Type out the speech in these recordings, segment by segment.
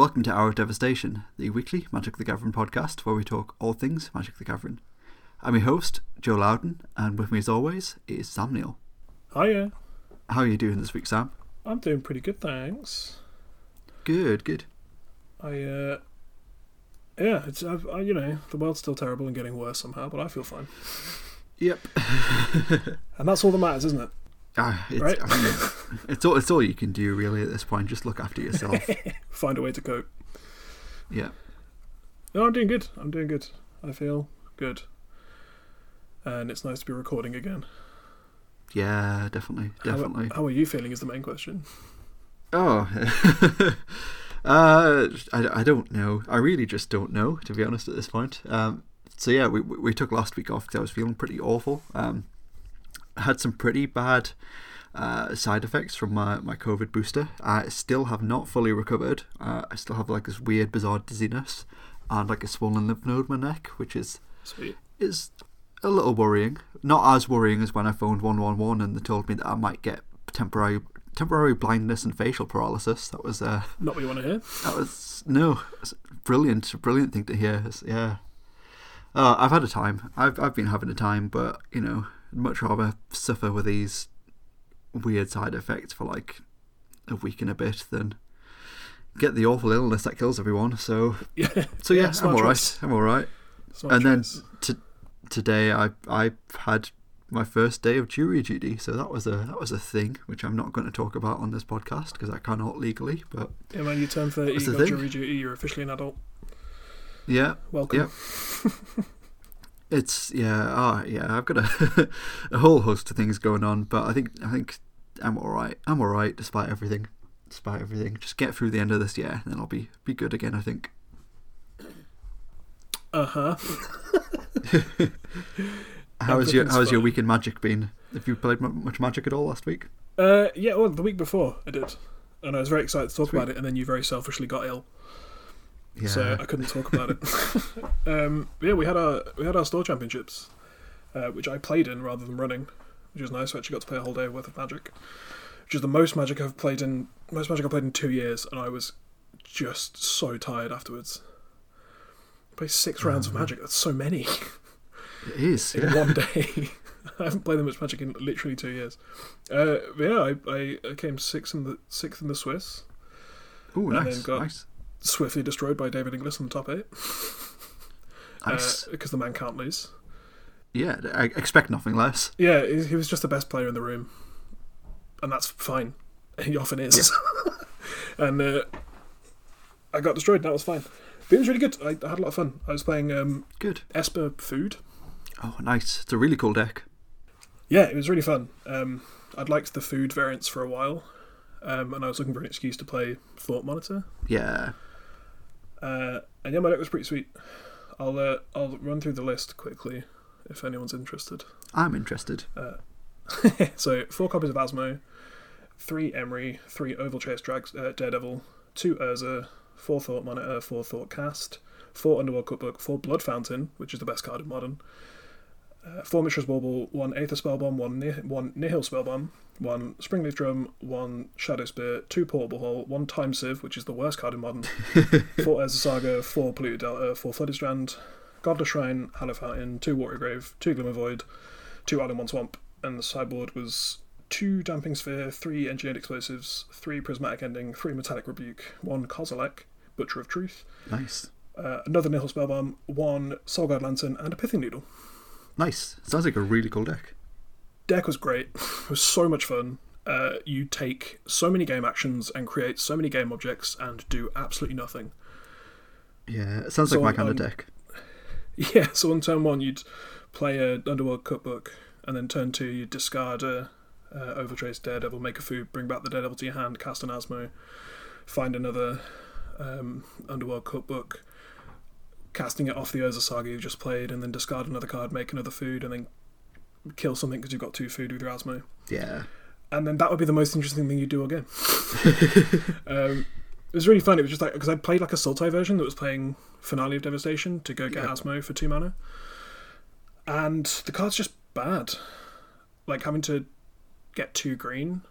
Welcome to Hour of Devastation, the weekly Magic the Gathering podcast where we talk all things Magic the Gathering. I'm your host, Joe Loudon, and with me as always is Sam Neil. Hiya. How are you doing this week, Sam? I'm doing pretty good, thanks. Good, good. I, uh, yeah, it's, I've, I, you know, the world's still terrible and getting worse somehow, but I feel fine. Yep. And that's all that matters, isn't it? Ah, it's, Right. I mean, it's all it's all you can do really at this point. Just look after yourself. Find a way to cope. yeah. No, I'm doing good. I'm doing good. I feel good. And it's nice to be recording again. Yeah, definitely, definitely. How, are you feeling? Is the main question. Oh, uh, I, I don't know. I really just don't know, to be honest, at this point. Um, so yeah, we we took last week off because I was feeling pretty awful. Um, had some pretty bad uh, side effects from my, my COVID booster. I still have not fully recovered. Uh, I still have like this weird, bizarre dizziness and like a swollen lymph node in my neck, which is Sweet. is a little worrying. Not as worrying as when I phoned 111 and they told me that I might get temporary temporary blindness and facial paralysis. That was uh, Not what you want to hear. that was no a brilliant, brilliant thing to hear. It's- yeah. Uh, I've had a time. I've I've been having a time, but you know, I'd much rather suffer with these weird side effects for like a week and a bit than get the awful illness that kills everyone. So Yeah. so yeah, I'm smart all right. I'm all right. And then choice. t- today I I had my first day of jury duty, so that was a that was a thing which I'm not going to talk about on this podcast because I cannot legally. But Yeah, man, you turn 30, you got thing? jury duty, you're officially an adult. yeah, Welcome. Yeah. it's yeah, oh yeah. I've got a a whole host of things going on, but I think I think I'm all right. I'm all right despite everything. Despite everything, just get through the end of this year, and then I'll be be good again. I think. Uh huh. How has your How has your week in Magic been? Have you played much Magic at all last week? Uh, yeah, well, the week before I did. And I was very excited to talk Sweet. about it, and then you very selfishly got ill. Yeah. so I couldn't talk about it. um, yeah, we had our we had our store championships, uh, which I played in rather than running, which was nice. I actually got to play a whole day worth of Magic, which is the most Magic I've played in most Magic I've played in two years, and I was just so tired afterwards. Played six rounds of Magic. That's so many it is. in Yeah. one day. I haven't played that much Magic in literally two years. Uh, but yeah, I, I, I came sixth in the sixth in the Swiss. Ooh, And nice, got- nice, Swiftly destroyed by David Inglis in the top eight. nice. because the man can't lose. yeah, I expect nothing less. Yeah, he was just the best player in the room, and that's fine. He often is. and uh, I got destroyed. and That was fine. But it was really good. I, I had a lot of fun. I was playing um, Good. Esper Food. Oh, nice. It's a really cool deck. Yeah, it was really fun. Um, I'd liked the food variants for a while, um, and I was looking for an excuse to play Thought Monitor. Yeah. Uh, and yeah, my deck was pretty sweet. I'll uh, I'll run through the list quickly if anyone's interested. I'm interested. so four copies of Asmo, three Emry, three Oval Chase Drags, uh, Daredevil, two Urza, four Thought Monitor, four Thoughtcast, four Underworld Cookbook, four Blood Fountain, which is the best card in Modern, uh, four Mishra's Bauble, one Aether Spellbomb, one Ni- one Nihil Spellbomb, one Springleaf Drum, one Shadowspear, two Portable Hole, one Time Sieve, which is the worst card in Modern, four Urza Saga, four Polluted Delta, four Flooded Strand, Godless Shrine, Hallow Fountain, two Water Grave, two Glimmervoid, two Island, one Swamp, and the sideboard was two Damping Sphere, three Engineered Explosives, three Prismatic Ending, three Metallic Rebuke, one Kozilek, Butcher of Truth, Nice. uh, another Nihil Spellbomb, one Soul-Guide Lantern, and a Pithing Needle. Nice. Sounds like a really cool deck. Deck was great. It was so much fun. Uh, you take so many game actions and create so many game objects and do absolutely nothing. Yeah, it sounds So like my on- kind of deck. Yeah, so on turn one, you'd play a Underworld Cookbook, and then turn two, you'd discard a uh, Ovalchase Daredevil, make a food, bring back the Daredevil to your hand, cast an Asmo, find another um, Underworld Cookbook, casting it off the Urza Saga you just played, and then discard another card, make another food, and then kill something because you've got two food with your Asmo. Yeah. And then that would be the most interesting thing you do again. um, it was really fun. It was just like because I played like a Sultai version that was playing Finale of Devastation to go get Yeah. Asmo for two mana, and the card's just bad. Like having to get two green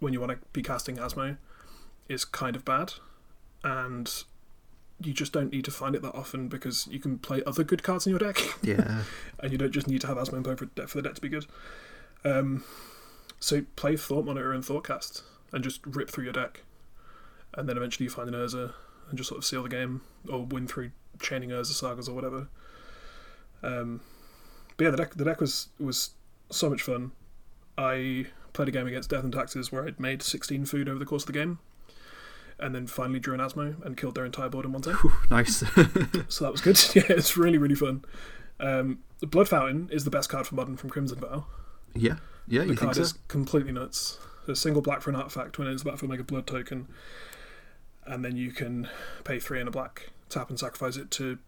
when you want to be casting Asmo is kind of bad. and you just don't need to find it that often because you can play other good cards in your deck, Yeah. and you don't just need to have Asmo and for, for the deck to be good. Um, so play Thought Monitor and Thoughtcast and just rip through your deck, and then eventually you find an Urza and just sort of seal the game or win through chaining Urza sagas or whatever. Um, but yeah, the deck the deck was was so much fun. I played a game against Death and Taxes where I'd made 16 food over the course of the game, and then finally drew an Asmo and killed their entire board in one turn. Nice. So that was good. yeah, it's really really fun. Um, the Blood Fountain is the best card for modern from Crimson Vow. yeah. Yeah, The you think card so? is completely nuts. A single black for an artifact when it's about to make a blood token, and then you can pay three and a black, tap and sacrifice it to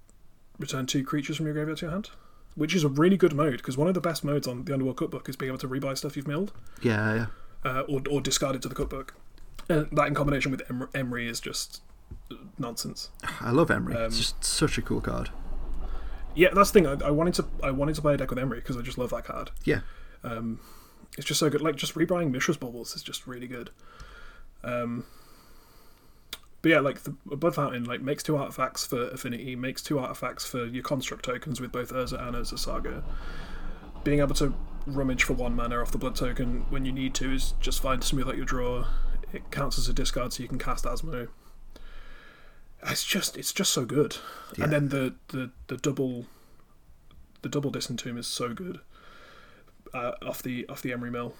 return two creatures from your graveyard to your hand, which is a really good mode because one of the best modes on the Underworld Cookbook is being able to rebuy stuff you've milled Yeah, yeah. uh, or, or discard it to the cookbook. And that in combination with em- Emry is just nonsense. I love Emry. Um, it's just such a cool card. Yeah, that's the thing. I, I wanted to I wanted to play a deck with Emry because I just love that card. Yeah. Um, it's just so good. Like just rebuying Mishra's Baubles is just really good. Um, but yeah, like the Blood Fountain like makes two artifacts for Affinity, makes two artifacts for your construct tokens with both Urza and Urza Saga. Being able to rummage for one mana off the blood token when you need to is just fine to smooth out your draw. It counts as a discard, so you can cast Asmo. It's just it's just so good. Yeah. And then the, the, the double the double Disentomb is so good uh, off the off the Emry Mill.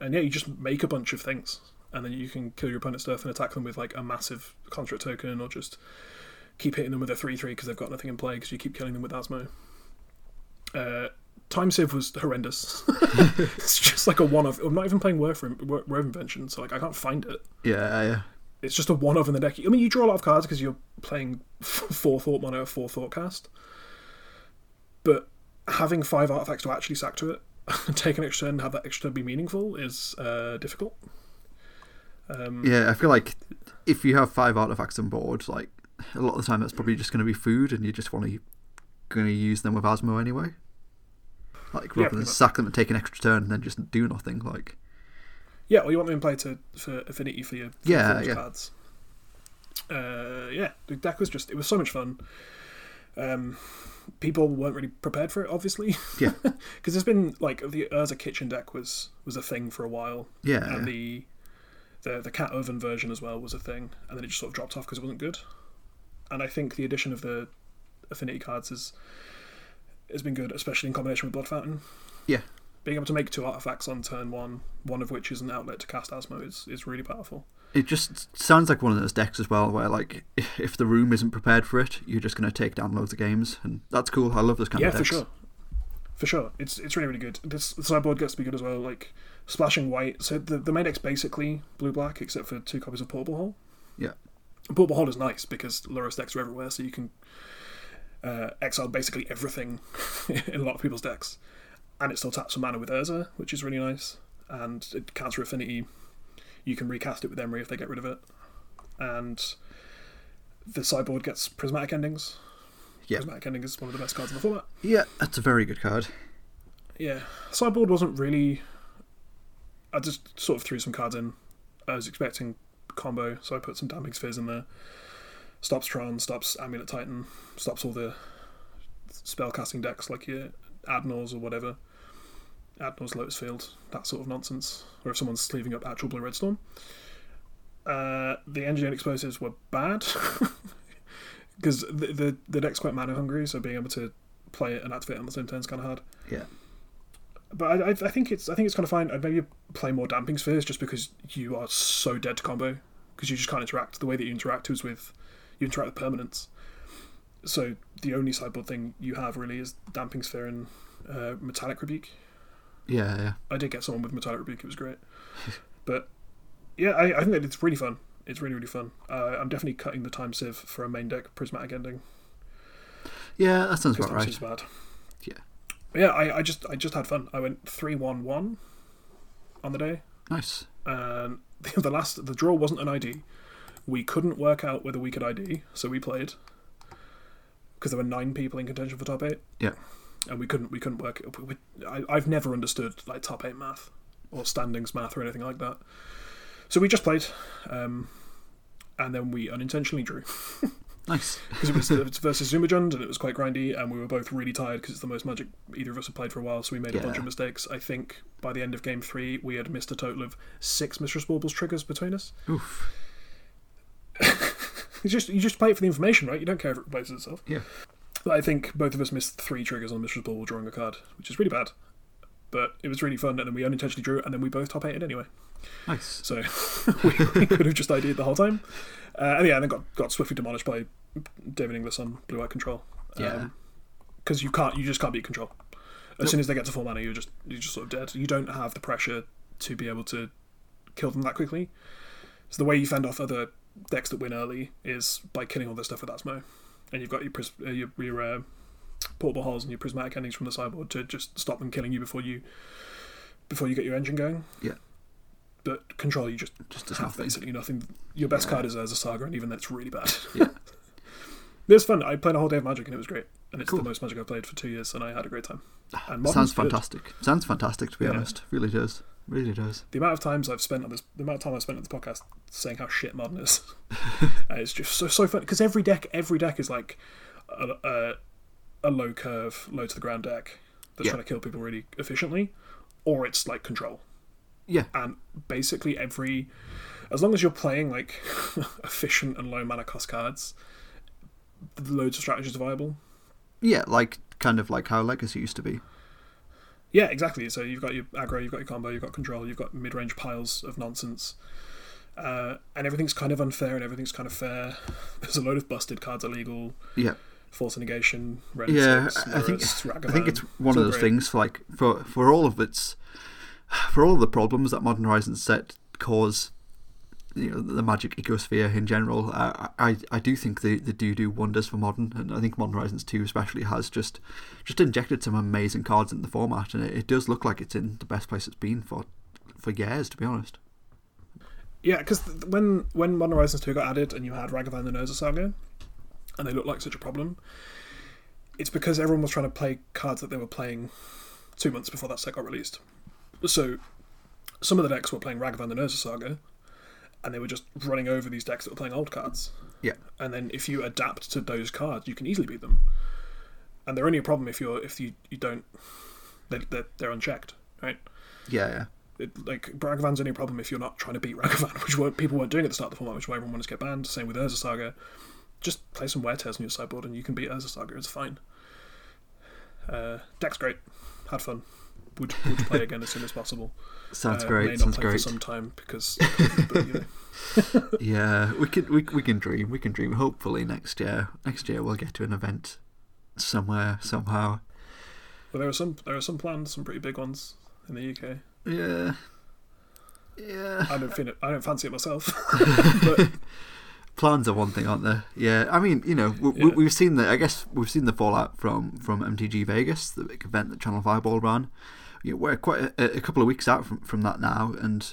And yeah, you just make a bunch of things, and then you can kill your opponent's stuff and attack them with like a massive construct token, or just keep hitting them with a three three because they've got nothing in play because you keep killing them with Asmo. Uh, Time Sieve was horrendous. it's just like a one off. I'm not even playing Word, Word Invention, so like I can't find it. Yeah, yeah. It's just a one off in the deck. I mean, you draw a lot of cards because you're playing four thought mono, four thought cast. But having five artifacts to actually sack to it, take an extra turn, and have that extra turn be meaningful is uh, difficult. Um, Yeah, I feel like if you have five artifacts on board, like a lot of the time that's probably just going to be food, and you just want to going to use them with Asmo anyway. Like Yeah, rather than pretty much. sack them and take an extra turn and then just do nothing. Like Yeah, or you want them in play to for affinity for your for Yeah, your yeah. cards. Uh, yeah, the deck was just it was so much fun. Um, people weren't really prepared for it, obviously. Yeah. because there's been like the Urza Kitchen deck was was a thing for a while, yeah, and the the the cat oven version as well was a thing, and then it just sort of dropped off because it wasn't good. And I think the addition of the affinity cards has has been good, especially in combination with Blood Fountain. Yeah. Being able to make two artifacts on turn one, one of which is an outlet to cast Asmo, is, is really powerful. it just sounds like one of those decks as well, where like if the room isn't prepared for it, you're just going to take down loads of games, and that's cool. I love this kind yeah, of decks. Yeah, for sure. For sure. It's it's really, really good. This the sideboard gets to be good as well, like splashing white. So the, the main deck's basically blue black, except for two copies of Portable Hole. Yeah. Portable Hole is nice because Lurrus decks are everywhere, so you can uh, exile basically everything in a lot of people's decks. And it still taps for mana with Urza, which is really nice. And it counter affinity. You can recast it with Emry if they get rid of it. And the sideboard gets prismatic endings. Yeah. Prismatic ending is one of the best cards in the format. Yeah, that's a very good card. Yeah, sideboard wasn't really. I just sort of threw some cards in. I was expecting combo, so I put some Damping Spheres in there. Stops Tron, stops Amulet Titan, stops all the spell casting decks like your Adnors or whatever. Adnors Lotus Field, that sort of nonsense. Or if someone's sleeving up actual Blue Red Storm. Uh, the engineered explosives were bad because the, the the deck's quite mana hungry, so being able to play it and activate it on the same turn is kind of hard Yeah. but I, I, I think it's I think it's kind of fine. I'd maybe play more damping spheres just because you are so dead to combo because you just can't interact. The way that you interact is with you interact with permanence. So the only sideboard thing you have really is damping sphere and uh, metallic rebuke. Yeah, yeah. I did get someone with metallic rebuke; it was great. but yeah, I, I think that it's really fun. It's really really fun. Uh, I'm definitely cutting the time sieve for a main deck prismatic ending. Yeah, that sounds about right. bad. Yeah. But yeah, I, I just I just had fun. I went three one one on the day. Nice. and the last the draw wasn't an ID. We couldn't work out whether we could ID, so we played because there were nine people in contention for top eight. Yeah. and we couldn't we couldn't work. it. We, I, I've never understood like top eight math or standings math or anything like that. So we just played, um, and then we unintentionally drew Nice. because it was it was versus Zumajund and it was quite grindy, and we were both really tired because it's the most Magic either of us have played for a while, so we made a bunch of mistakes. I think by the end of game three, we had missed a total of six Mishra's Baubles triggers between us. Oof. You just you just play it for the information, right? You don't care if it replaces itself. Yeah. But I think both of us missed three triggers on Mishra's Bauble drawing a card, which is really bad. But it was really fun, and then we unintentionally drew, and then we both top eighted anyway. Nice. So we, we could have just ID'd the whole time. Uh, and yeah, and then got, got swiftly demolished by David Inglis on Blue White Control. Yeah. Because you can't, you just can't beat Control. As Nope. soon as they get to full mana, you're just you're just sort of dead. You don't have the pressure to be able to kill them that quickly. So the way you fend off other decks that win early is by killing all this stuff with Asmo, and you've got your pris- uh, your, your uh, portable holes and your prismatic endings from the sideboard to just stop them killing you before you before you get your engine going. Yeah. But control, you just Just have nothing. basically nothing. Your best Yeah. card is as a saga, and even that's really bad. Yeah. it was fun. I played a whole day of Magic, and it was great. And it's Cool. the most Magic I've played for two years, and I had a great time. And Modern's Sounds good. fantastic. Sounds fantastic to be Yeah. honest. Really does. Really does. The amount of times I've spent on this, the amount of time I've spent on this podcast saying how shit Modern is, it's just so so fun because every deck, every deck is like a, a, a low curve, low to the ground deck that's Yeah. trying to kill people really efficiently, or it's like control. Yeah. and basically every as long as you're playing like efficient and low mana cost cards loads of strategies are viable Yeah, like kind of like how Legacy used to be. Yeah exactly. So you've got your aggro you've got your combo you've got control you've got mid-range piles of nonsense. Uh, and everything's kind of unfair and everything's kind of fair. There's a load of busted cards illegal. Yeah. force negation red Yeah, Six, I think Mirrors, I think it's one all of those great. things for like for for all of its for all of the problems that Modern Horizons set cause you know the magic ecosphere in general uh, I I do think they, they do do wonders for modern and I think Modern Horizons 2 especially has just just injected some amazing cards in the format and it, it does look like it's in the best place it's been for for years to be honest Yeah, because when when Modern Horizons 2 got added and you had Ragavan and Urza Saga, and they looked like such a problem, it's because everyone was trying to play cards that they were playing two months before that set got released. So some of the decks were playing Ragavan and Urza Saga, and they were just running over these decks that were playing old cards. Yeah. And then if you adapt to those cards, you can easily beat them. And they're only a problem if you're if you, you don't they they're, they're unchecked, right? yeah yeah it, like Ragavan's only a problem if you're not trying to beat Ragavan, which weren't, people weren't doing at the start of the format, which is why everyone wanted to get banned. Same with Urza Saga. Just play some Wear Tears on your sideboard and you can beat Urza Saga. It's fine. Uh, deck's great. Had fun. Would would play again as soon as possible. sounds Uh, May great not sounds play great for some time because, but, you know. Yeah, we can we, we can dream. We can dream. Hopefully next year. Next year we'll get to an event somewhere somehow. But there are some there are some plans, some pretty big ones in the UK. Yeah. Yeah. I don't feel it. I don't fancy it myself. but Plans are one thing, aren't they? Yeah. I mean, you know, we, Yeah. we've seen the. I guess we've seen the fallout from from MTG Vegas, the big event that Channel Fireball ran. We're quite a, a couple of weeks out from from that now, and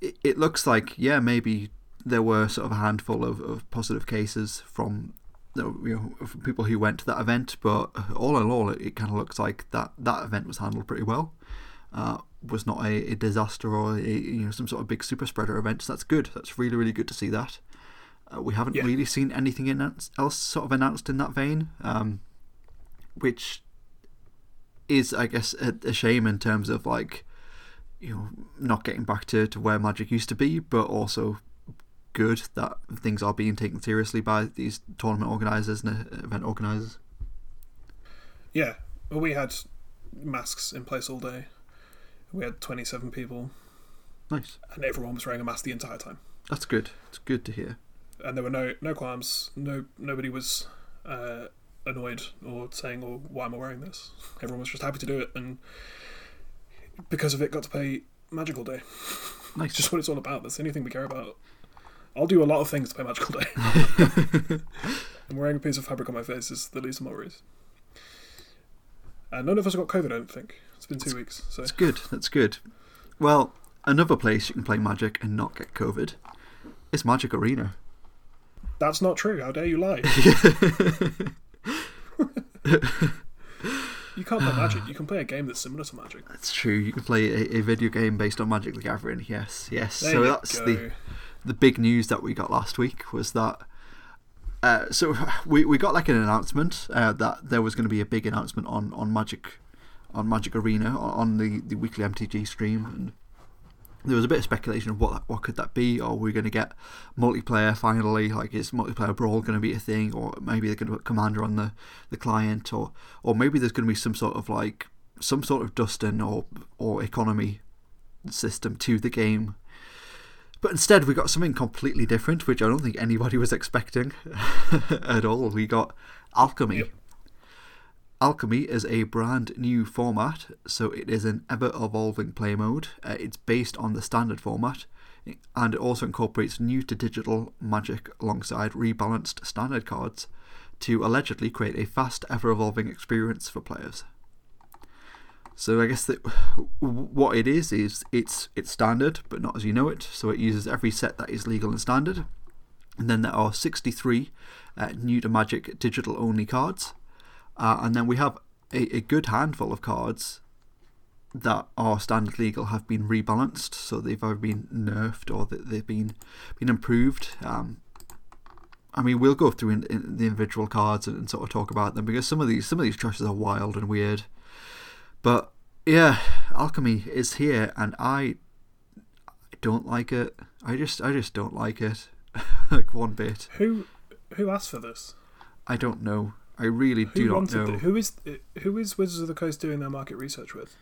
it, it looks like yeah, maybe there were sort of a handful of, of positive cases from you know from people who went to that event, but all in all, it, it kind of looks like that that event was handled pretty well. Uh, was not a, a disaster or a, you know some sort of big super spreader event. So that's good. That's really really good to see that. Uh, we haven't Yeah. really seen anything announced, else sort of announced in that vein, um, which is I guess a, a shame in terms of like you know not getting back to, to where Magic used to be, but also good that things are being taken seriously by these tournament organizers and uh, event organizers. yeah, well, we had masks in place all day. We had 27 people, Nice. and everyone was wearing a mask the entire time. That's good. It's good to hear. and there were no no qualms. No nobody was uh, annoyed or saying, "Or why am I wearing this?" Everyone was just happy to do it, and because of it, got to play Magical Day. Nice. It's just what it's all about. That's the only thing we care about. I'll do a lot of things to play Magical Day. and wearing a piece of fabric on my face is the least of my worries. And none of us have got COVID. I don't think it's been two weeks. So That's good. That's good. Well, another place you can play Magic and not get COVID is Magic Arena. that's not true. How dare you lie? You can't play Magic. You can play a game that's similar to Magic. That's true. You can play a, a video game based on Magic the Gathering. Yes, yes. There so that's go. the the big news that we got last week was that. Uh, so we, we got like an announcement uh, that there was going to be a big announcement on, on Magic on Magic Arena on the, the weekly MTG stream and there was a bit of speculation of what what could that be or we're going to get multiplayer finally like is multiplayer brawl going to be a thing or maybe they're going to put commander on the, the client or or maybe there's going to be some sort of like some sort of dusting or or economy system to the game but instead, we got something completely different, which I don't think anybody was expecting at all. We got Alchemy. Yep. Alchemy is a brand new format, so it is an ever evolving play mode. Uh, it's based on the standard format, and it also incorporates new to digital magic alongside rebalanced standard cards to allegedly create a fast, ever evolving experience for players. So I guess that what it is is it's it's standard, but not as you know it. So it uses every set that is legal and standard, and then there are 63 uh, new to Magic digital only cards, uh, and then we have a, a good handful of cards that are standard legal have been rebalanced, so they've either been nerfed or that they've been been improved. Um, I mean, we'll go through in, in the individual cards and, and, sort of talk about them because some of these some of these choices are wild and weird. But yeah, alchemy is here, and I don't like it. I just I just don't like it, like one bit. Who who asked for this? I don't know. I really who do not know. The, who is who is Wizards of the Coast doing their market research with?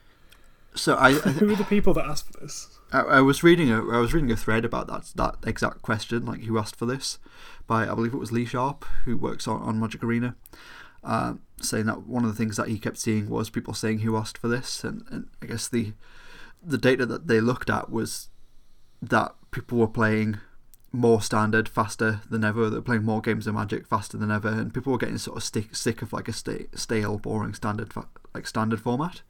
So I, I who are the people that asked for this? I, I, was reading a I was reading a thread about that that exact question, like who asked for this, by I believe it was Lee Sharp, who works on, on Magic Arena, uh, saying that one of the things that he kept seeing was people saying who asked for this, and, and I guess the the data that they looked at was that people were playing more standard faster than ever. They're playing more games of Magic faster than ever, and people were getting sort of stick, sick of like a stale, boring standard like standard format.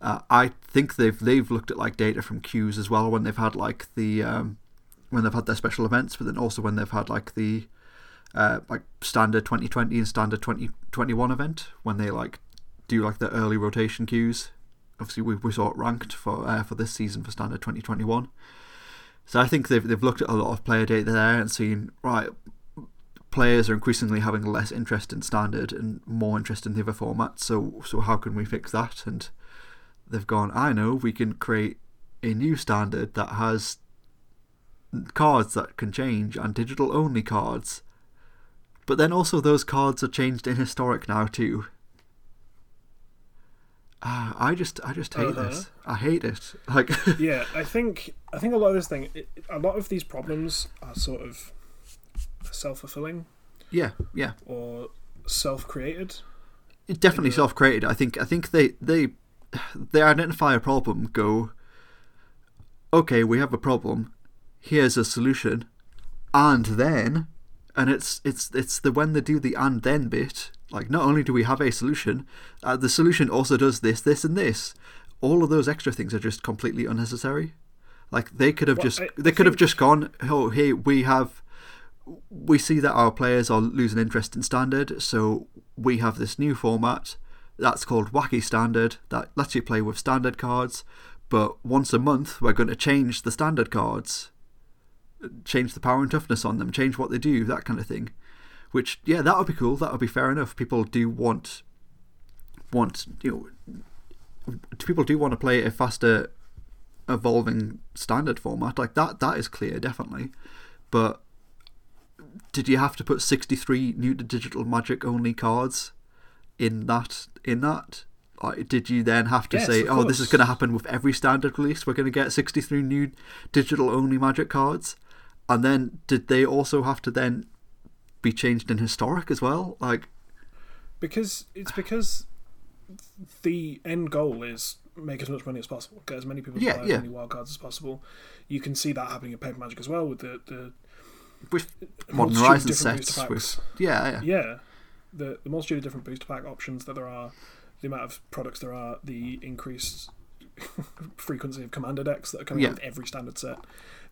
Uh, I think they've they've looked at like data from queues as well when they've had like the um, when they've had their special events, but then also when they've had like the uh, like standard 2020 and standard 2021 event when they like do like the early rotation queues. Obviously, we, we saw it ranked for uh, for this season for standard 2021. So I think they've they've looked at a lot of player data there and seen right players are increasingly having less interest in standard and more interest in the other formats. So so how can we fix that? And they've gone, I know we can create a new standard that has cards that can change and digital only cards but then also those cards are changed in historic now too. Uh, I just I just hate uh-huh. this. I hate it. Like yeah, I think I think a lot of this thing, it, a lot of these problems are sort of self fulfilling. Yeah, yeah. Or self created. Definitely self created. I think I think they they they identify a problem. Go. Okay, we have a problem. Here's a solution, and then and it's it's it's the when they do the and then bit like not only do we have a solution uh, the solution also does this this and this. All of those extra things are just completely unnecessary. Like they could have well, just I, they I could have just gone oh hey we have we see that our players are losing interest in standard so we have this new format that's called wacky standard that lets you play with standard cards but once a month we're going to change the standard cards. Change the power and toughness on them, change what they do, that kind of thing. Which, yeah, that would be cool. That would be fair enough. People do want, want you know, people do want to play a faster, evolving standard format like that. That is clear, definitely. But did you have to put sixty three new to digital magic only cards in that? In that, like, did you then have to yes, say, "Oh, this is going to happen with every standard release. We're going to get sixty three new digital only magic cards"? And then did they also have to then be changed in historic as well? Like because it's because the end goal is make as much money as possible, get as many people to yeah, buy yeah. as many wild cards as possible. You can see that happening in Paper Magic as well with the the with modern horizon sets. With, yeah, yeah, yeah. The the multitude of different booster pack options that there are, the amount of products there are, the increased frequency of commander decks that are coming yeah. out with every standard set,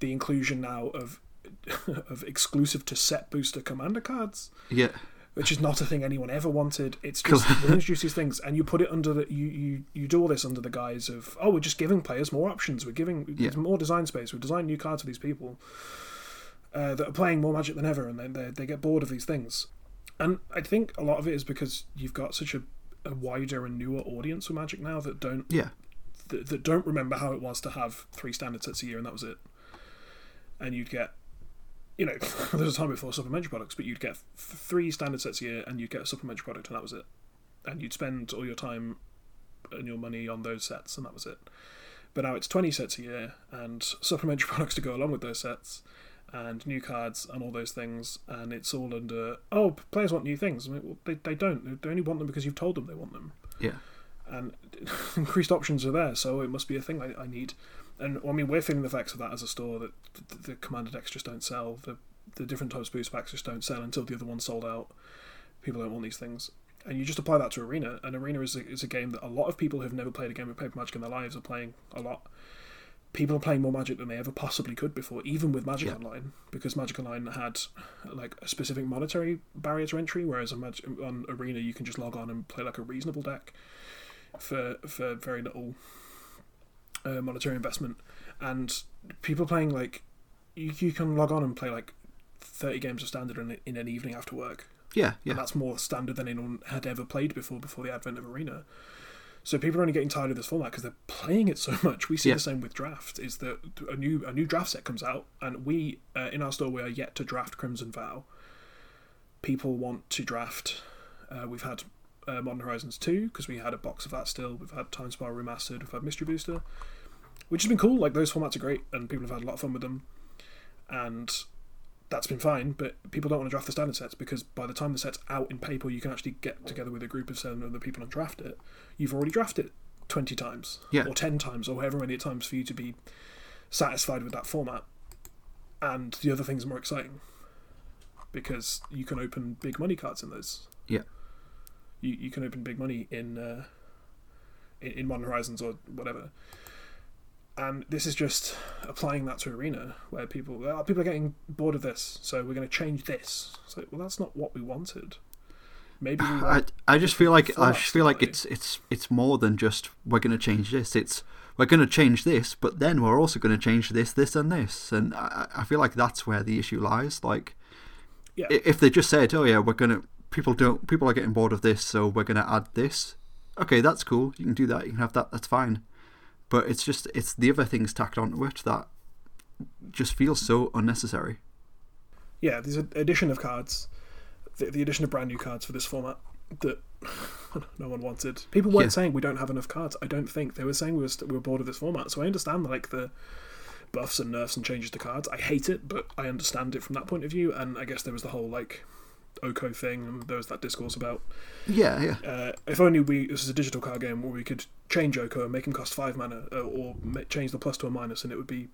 the inclusion now of of exclusive to set booster commander cards. Yeah. Which is not a thing anyone ever wanted. It's just you introduce these things and you put it under the you, you you do all this under the guise of oh we're just giving players more options. We're giving yeah. more design space. We've designed new cards for these people. uh, that are playing more Magic than ever, and they, they they get bored of these things. And I think a lot of it is because you've got such a, a wider and newer audience with Magic now that don't Yeah. that, that don't remember how it was to have three standard sets a year and that was it. And you'd get, you know, there was a time before supplementary products, but you'd get th- three standard sets a year and you'd get a supplementary product and that was it. And you'd spend all your time and your money on those sets and that was it. But now it's 20 sets a year and supplementary products to go along with those sets and new cards and all those things. And it's all under, oh, players want new things. I mean, well, they, they don't. They only want them because you've told them they want them Yeah. and increased options are there, so it must be a thing I, I need. And I mean, we're feeling the effects of that as a store that the, the commander decks just don't sell. The the different types of boost packs just don't sell until the other one's sold out. People don't want these things, and you just apply that to Arena. And Arena is a, is a game that a lot of people who've never played a game of Paper Magic in their lives are playing a lot. People are playing more Magic than they ever possibly could before, even with Magic Yeah. Online, because Magic Online had like a specific monetary barrier to entry, whereas on, Mag- on Arena you can just log on and play like a reasonable deck for for very little uh, monetary investment, and people playing like you, you can log on and play like thirty games of standard in, in an evening after work, Yeah. Yeah. and that's more standard than anyone had ever played before before the advent of Arena. So people are only getting tired of this format because they're playing it so much. We see Yeah. the same with draft. Is that a new a new draft set comes out, and we uh, in our store we are yet to draft Crimson Vow. People want to draft. Uh, we've had uh, Modern Horizons two because we had a box of that still. We've had Time Spiral remastered. We've had Mystery Booster, which has been cool. Like those formats are great, and people have had a lot of fun with them. And that's been fine, but people don't want to draft the standard sets because by the time the set's out in paper, you can actually get together with a group of seven other people and draft it. You've already drafted it 20 times, Yeah. or 10 times, or however many times for you to be satisfied with that format. And the other things are more exciting because you can open big money cards in those. Yeah. You, you can open big money in, uh, in in Modern Horizons or whatever and this is just applying that to arena where people uh, people are getting bored of this so we're going to change this so well that's not what we wanted maybe we I, I just feel like I just feel like it's it's it's more than just we're going to change this. It's we're going to change this, but then we're also going to change this, this, and this. And I, I feel like that's where the issue lies. Like, Yeah. if they just said, "Oh yeah, we're going to people don't people are getting bored of this, so we're going to add this," okay, that's cool. You can do that. You can have that. That's fine. But it's just it's the other things tacked onto it that just feels so unnecessary. yeah there's an addition of cards the, the addition of brand new cards for this format that no one wanted people weren't Yeah. saying we don't have enough cards i don't think they were saying we were, st- we were bored of this format so i understand like the buffs and nerfs and changes to cards i hate it but i understand it from that point of view and i guess there was the whole like oko thing and there was that discourse about Yeah, yeah, Uh, if only we this is a digital card game where we could change Oko and make him cost five mana, uh, or ma- change the plus to a minus, and it would be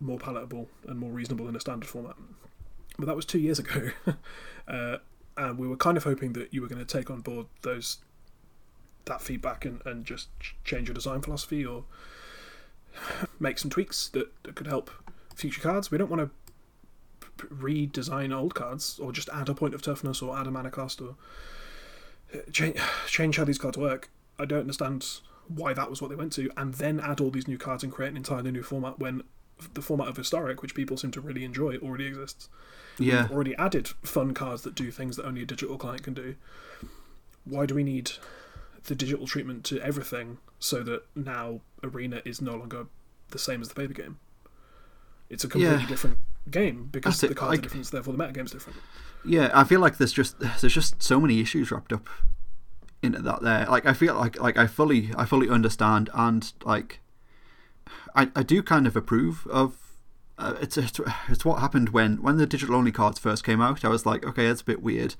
more palatable and more reasonable in a standard format. But that was two years ago, uh, and we were kind of hoping that you were going to take on board those that feedback and, and just ch- change your design philosophy or make some tweaks that, that could help future cards. We don't want to redesign old cards or just add a point of toughness or add a mana cost or change, change how these cards work. I don't understand why that was what they went to, and then add all these new cards and create an entirely new format when the format of historic, which people seem to really enjoy, already exists. yeah. We've already added fun cards that do things that only a digital client can do. Why do we need the digital treatment to everything so that now Arena is no longer the same as the paper game? It's a completely Yeah. different game because That's the cards like- are different, so therefore the metagame's different. Yeah, I feel like there's just there's just so many issues wrapped up into that there. Like I feel like like I fully I fully understand and like I I do kind of approve of uh, it's, it's it's what happened when when the digital only cards first came out. I was like, okay, that's a bit weird,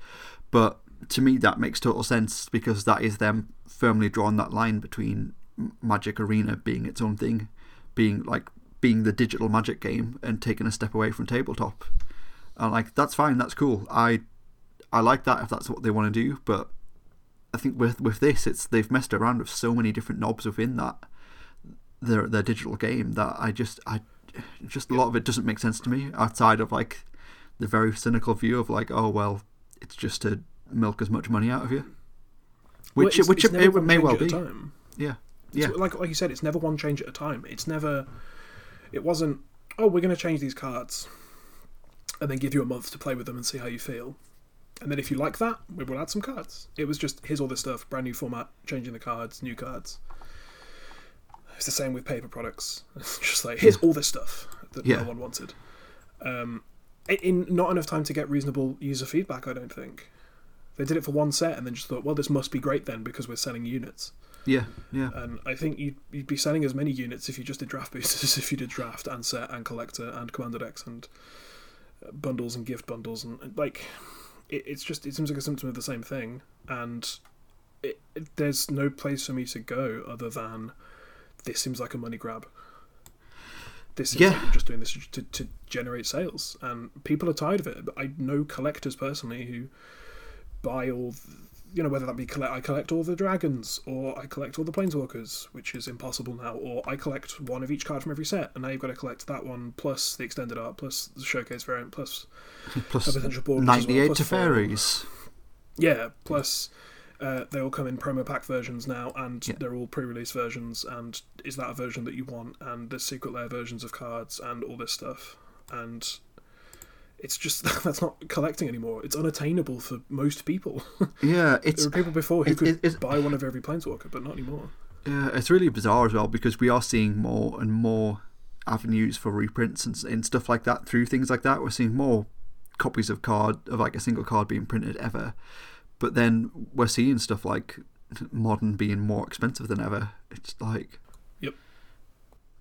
but to me that makes total sense because that is them firmly drawing that line between Magic Arena being its own thing, being like being the digital Magic game and taking a step away from tabletop. And like that's fine, that's cool. I I like that if that's what they want to do, but I think with with this, it's they've messed around with so many different knobs within that their their digital game that I just I just a lot of it doesn't make sense to me outside of like the very cynical view of like oh well it's just to milk as much money out of you, Well, which it's- which it's it, it may well be. Yeah, yeah, like like you said, it's never one change at a time. It's never. It wasn't. Oh, we're going to change these cards, and then give you a month to play with them and see how you feel. And then if you like that, we will add some cards. It was just here's all this stuff, brand new format, changing the cards, new cards. It's the same with paper products. It's just like here's all this stuff that Yeah. no one wanted. Um, in not enough time to get reasonable user feedback, I don't think. They did it for one set and then just thought, well, this must be great then because we're selling units. Yeah, yeah, And I think you'd, you'd be selling as many units if you just did draft boosters as if you did draft and set and collector and commander decks and uh, bundles and gift bundles and and, like it, it's just it seems like a symptom of the same thing and it, it, there's no place for me to go other than this seems like a money grab. This seems Yeah. like you're just doing this to, to generate sales, and people are tired of it. But I know collectors personally who buy all, th- you know, whether that be collect, I collect all the dragons, or I collect all the planeswalkers, which is impossible now, or I collect one of each card from every set, and now you've got to collect that one plus the extended art, plus the showcase variant, plus a potential board, as well, 98 plus to fairies. Yeah, plus uh, they all come in promo pack versions now, and Yeah. they're all pre-release versions. And is that a version that you want? And the secret layer versions of cards and all this stuff. And it's just that's not collecting anymore. It's unattainable for most people. Yeah, there it's were people before who it- could it- buy one of every planeswalker, but not anymore. Yeah, it's really bizarre as well because we are seeing more and more avenues for reprints and, and stuff like that through things like that. We're seeing more copies of card of like a single card being printed ever, but then we're seeing stuff like modern being more expensive than ever. It's like, Yep.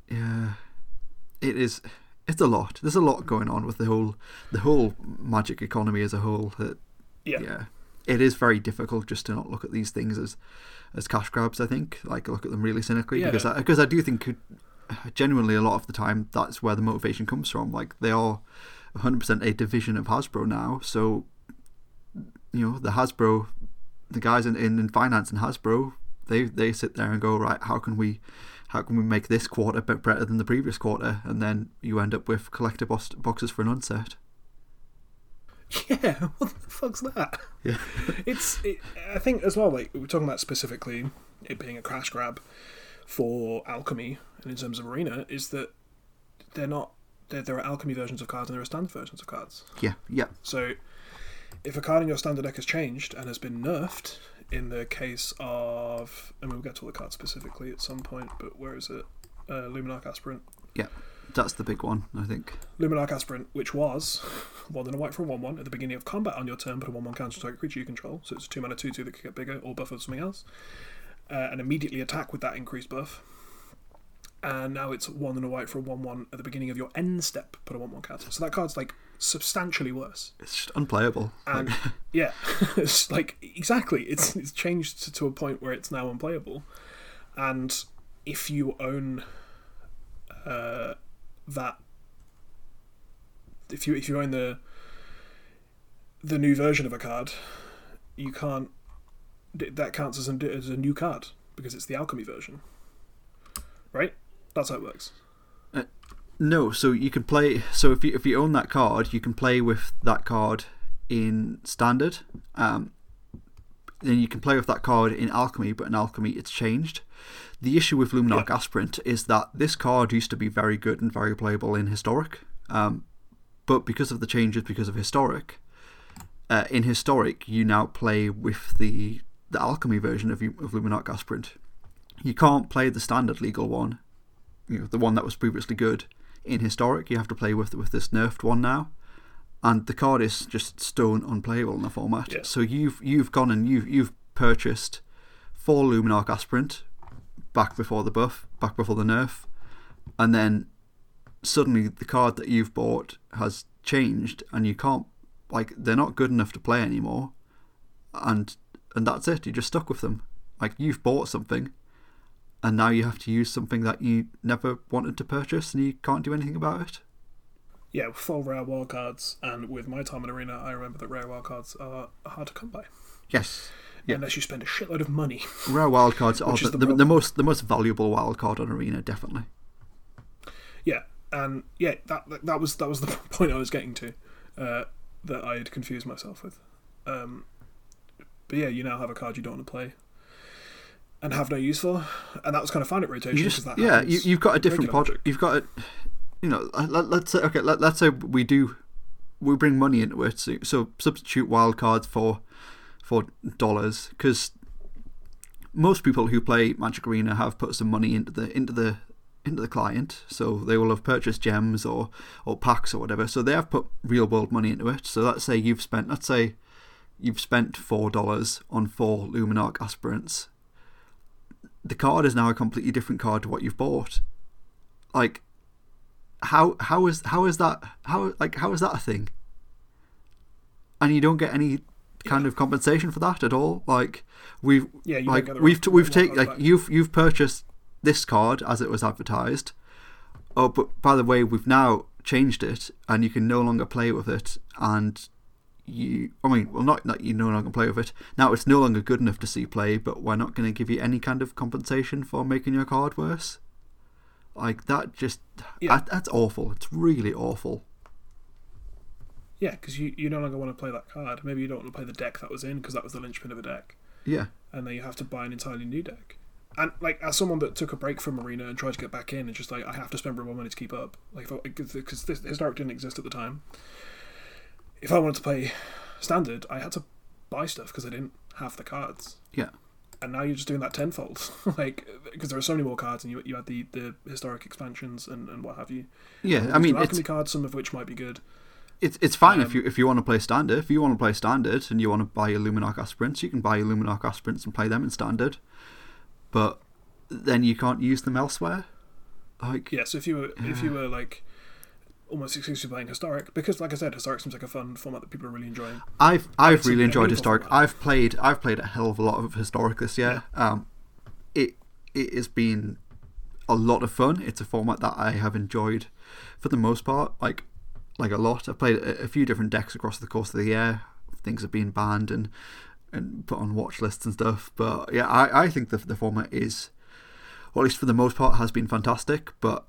yeah, it is. It's a lot. There's a lot going on with the whole the whole magic economy as a whole. That Yeah. yeah, it is very difficult just to not look at these things as as cash grabs. I think like look at them really cynically because I, because I do think could, genuinely a lot of the time that's where the motivation comes from. Like they are 100% a division of Hasbro now, so you know the Hasbro, the guys in, in, in finance in Hasbro, they they sit there and go right, how can we how can we make this quarter a bit better than the previous quarter, and then you end up with collector box, boxes for an unset. Yeah, what the fuck's that? Yeah. it's. It, I think as well. Like we're talking about specifically it being a crash grab for alchemy, and in terms of arena, is that they're not. There, there are alchemy versions of cards and there are standard versions of cards. Yeah, yeah, So, if a card in your standard deck has changed and has been nerfed, in the case of, and we'll get to the card specifically at some point, but where is it? Uh, Luminarch Aspirant. yeah. That's the big one, I think. Luminarch Aspirant, which was one and a white for a 1 1 at the beginning of combat on your turn, put a 1 1 counter target creature you control. So it's a 2 mana 2 2 that could get bigger or buff with something else. Uh, and immediately attack with that increased buff. And now it's 1 and a white for a 1 1 at the beginning of your end step, put a 1 1 counter. So that card's like substantially worse. It's just unplayable. And yeah, it's like exactly. It's it's changed to, to a point where it's now unplayable. And if you own uh, that, if you if you own the the new version of a card, you can't. That counts as a, as a new card because it's the alchemy version, right? That's how it works. No, so you can play. So if you if you own that card, you can play with that card in standard. Um, then you can play with that card in alchemy, but in alchemy it's changed. The issue with Luminarch Yeah. Aspirant is that this card used to be very good and very playable in historic, um, but because of the changes, because of historic, uh, in historic you now play with the the alchemy version of, of Luminarch Aspirant. You can't play the standard legal one, you know, the one that was previously good in historic. You have to play with with this nerfed one now, and the card is just stone unplayable in the format. Yeah. So you've you've gone and you've you've purchased four Luminarch Aspirant back before the buff, back before the nerf, and then suddenly the card that you've bought has changed, and you can't like they're not good enough to play anymore, and and that's it. You're just stuck with them. Like you've bought something, and now you have to use something that you never wanted to purchase, and you can't do anything about it. Yeah, full rare wild cards, and with my time in arena, I remember that rare wild cards are hard to come by Yes. Yeah. unless you spend a shitload of money. Rare wildcards are the, the the, the most the most valuable wildcard on Arena, definitely. Yeah, and yeah, that that- that was that was the point I was getting to, uh, that I had confused myself with. Um, but yeah, you now have a card you don't want to play, and have no use for, and that was kind of fine at rotation You just that yeah, you you've got a different project. You've got a, you know, uh, let, let's say okay, let, let's say we do we bring money into it. So, so substitute wild cards for for dollars because most people who play Magic Arena have put some money into the into the into the client, so they will have purchased gems or or packs or whatever. So they have put real world money into it. So let's say you've spent let's say you've spent four dollars on four Luminarch aspirants. The card is now a completely different card to what you've bought. Like how how is how is that how like how is that a thing? And you don't get any kind of compensation for that at all. Like we've Yeah, like don't get the we've t- we've taken like you've you've purchased this card as it was advertised. Oh, but by the way, we've now changed it, and you can no longer play with it. And you, I mean, well, not that you no longer play with it. Now it's no longer good enough to see play, but we're not going to give you any kind of compensation for making your card worse. Like that, just Yeah. that, that's awful. It's really awful. Yeah, because you, you no longer want to play that card. Maybe you don't want to play the deck that was in because that was the linchpin of a deck, Yeah, and then you have to buy an entirely new deck. And like as someone that took a break from Arena and tried to get back in, and just like I have to spend more money to keep up. Like because this historic didn't exist at the time. If I wanted to play standard, I had to buy stuff because I didn't have the cards. yeah, And now you're just doing that tenfold, like because there are so many more cards, and you you had the, the historic expansions and, and what have you. yeah. I mean, it's alchemy cards, some of which might be good. It's it's fine if Um, you if you want to play standard. If you want to play standard and you want to buy your Luminarch aspirants, you can buy your Luminarch aspirants and play them in standard. But then you can't use them elsewhere. Like Yeah, so if you were if you were like almost exclusively playing historic, because like I said, historic seems like a fun format that people are really enjoying. I've I've really enjoyed historic. format. I've played I've played a hell of a lot of historic this year. Um, it it has been a lot of fun. It's a format that I have enjoyed for the most part. Like like a lot. I've played a, a few different decks across the course of the year. Things have been banned and and put on watch lists and stuff. But yeah, I, I think the the format is, or at least for the most part, has been fantastic. But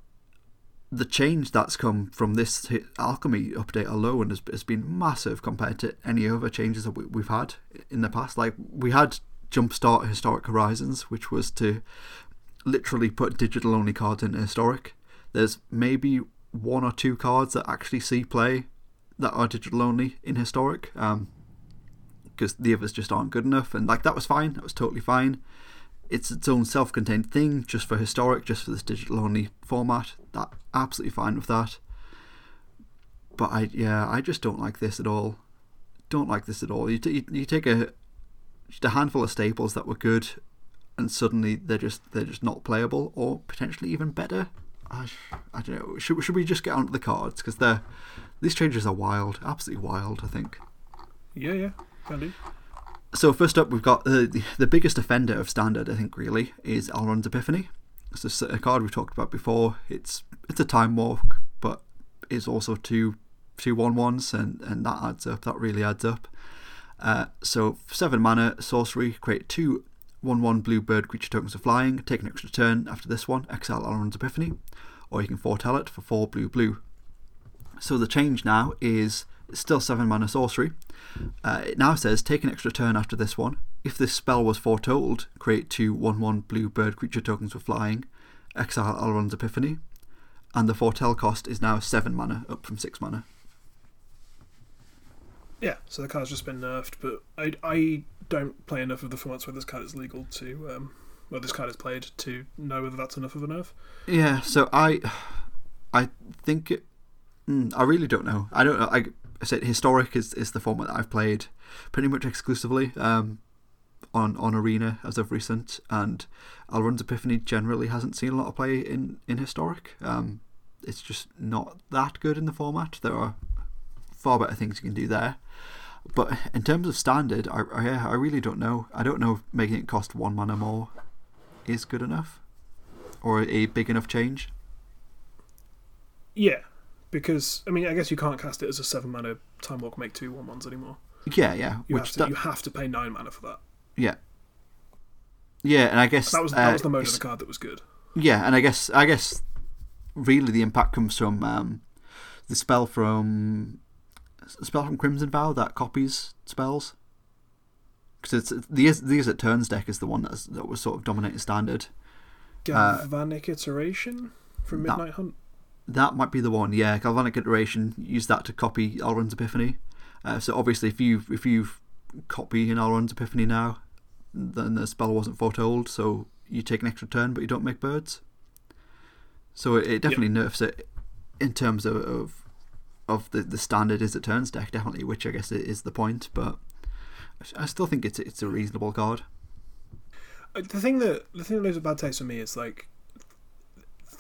the change that's come from this alchemy update alone has, has been massive compared to any other changes that we, we've had in the past. Like we had Jumpstart Historic Horizons, which was to literally put digital only cards into Historic. There's maybe one or two cards that actually see play that are digital only in Historic, um, because the others just aren't good enough. And like that was fine. That was totally fine it's its own self-contained thing just for historic just for this digital only format. That absolutely fine with that. But i yeah i just don't like this at all. Don't like this at all. You, t- you take a just a handful of staples that were good and suddenly they're just they're just not playable or potentially even better. I, I don't know. Should, should we just get onto the cards? Because they're these changes are wild absolutely wild i think. Yeah, yeah, can do. So first up, we've got uh, the the biggest offender of standard. I think really is Elrond's Epiphany. It's a card we've talked about before. It's it's a time walk, but it's also two two one ones, and and that adds up. That really adds up. Uh, so seven mana sorcery, create two one one blue bird creature tokens of flying. Take an extra turn after this one. Exile Elrond's Epiphany, or you can foretell it for four blue blue. So the change now is still seven mana sorcery. Uh, it now says take an extra turn after this one. If this spell was foretold, create two 1 1 blue bird creature tokens for flying, exile Elrond's Epiphany, and the foretell cost is now 7 mana, up from 6 mana. Yeah, so the card's just been nerfed, but I, I don't play enough of the formats where this card is legal to, um, where this card is played to know whether that's enough of a nerf. Yeah, so I I think it, mm, I really don't know. I don't know. I, I said historic is, is the format that I've played pretty much exclusively um, on on arena as of recent, and Elrond's Epiphany generally hasn't seen a lot of play in in historic. Um, it's just not that good in the format. There are far better things you can do there. But in terms of standard, I, I, I really don't know. I don't know if making it cost one mana more is good enough or a big enough change. Yeah, because I mean, I guess you can't cast it as a seven mana time walk make two one ones anymore. Yeah, yeah. You which have to that, you have to pay nine mana for that. yeah, yeah, and I guess That was that uh, was the mode of the card that was good. Yeah, and I guess I guess really the impact comes from um, the spell from the spell from Crimson Vow that copies spells. Because it's the the Izzet Turns deck is the one that's, that was sort of dominating standard. Uh, Galvanic iteration from that- Midnight Hunt. That might be the one. Yeah, galvanic iteration. Use that to copy Elrond's Epiphany. Uh, so obviously, if you if you copy an Elrond's Epiphany now, then the spell wasn't foretold. So you take an extra turn, but you don't make birds. So it, it definitely nerfs it in terms of, of of the the standard Izzet turns deck definitely, which I guess is the point. But I still think it's it's a reasonable card. Uh, The thing that the thing that leaves a bad taste for me is like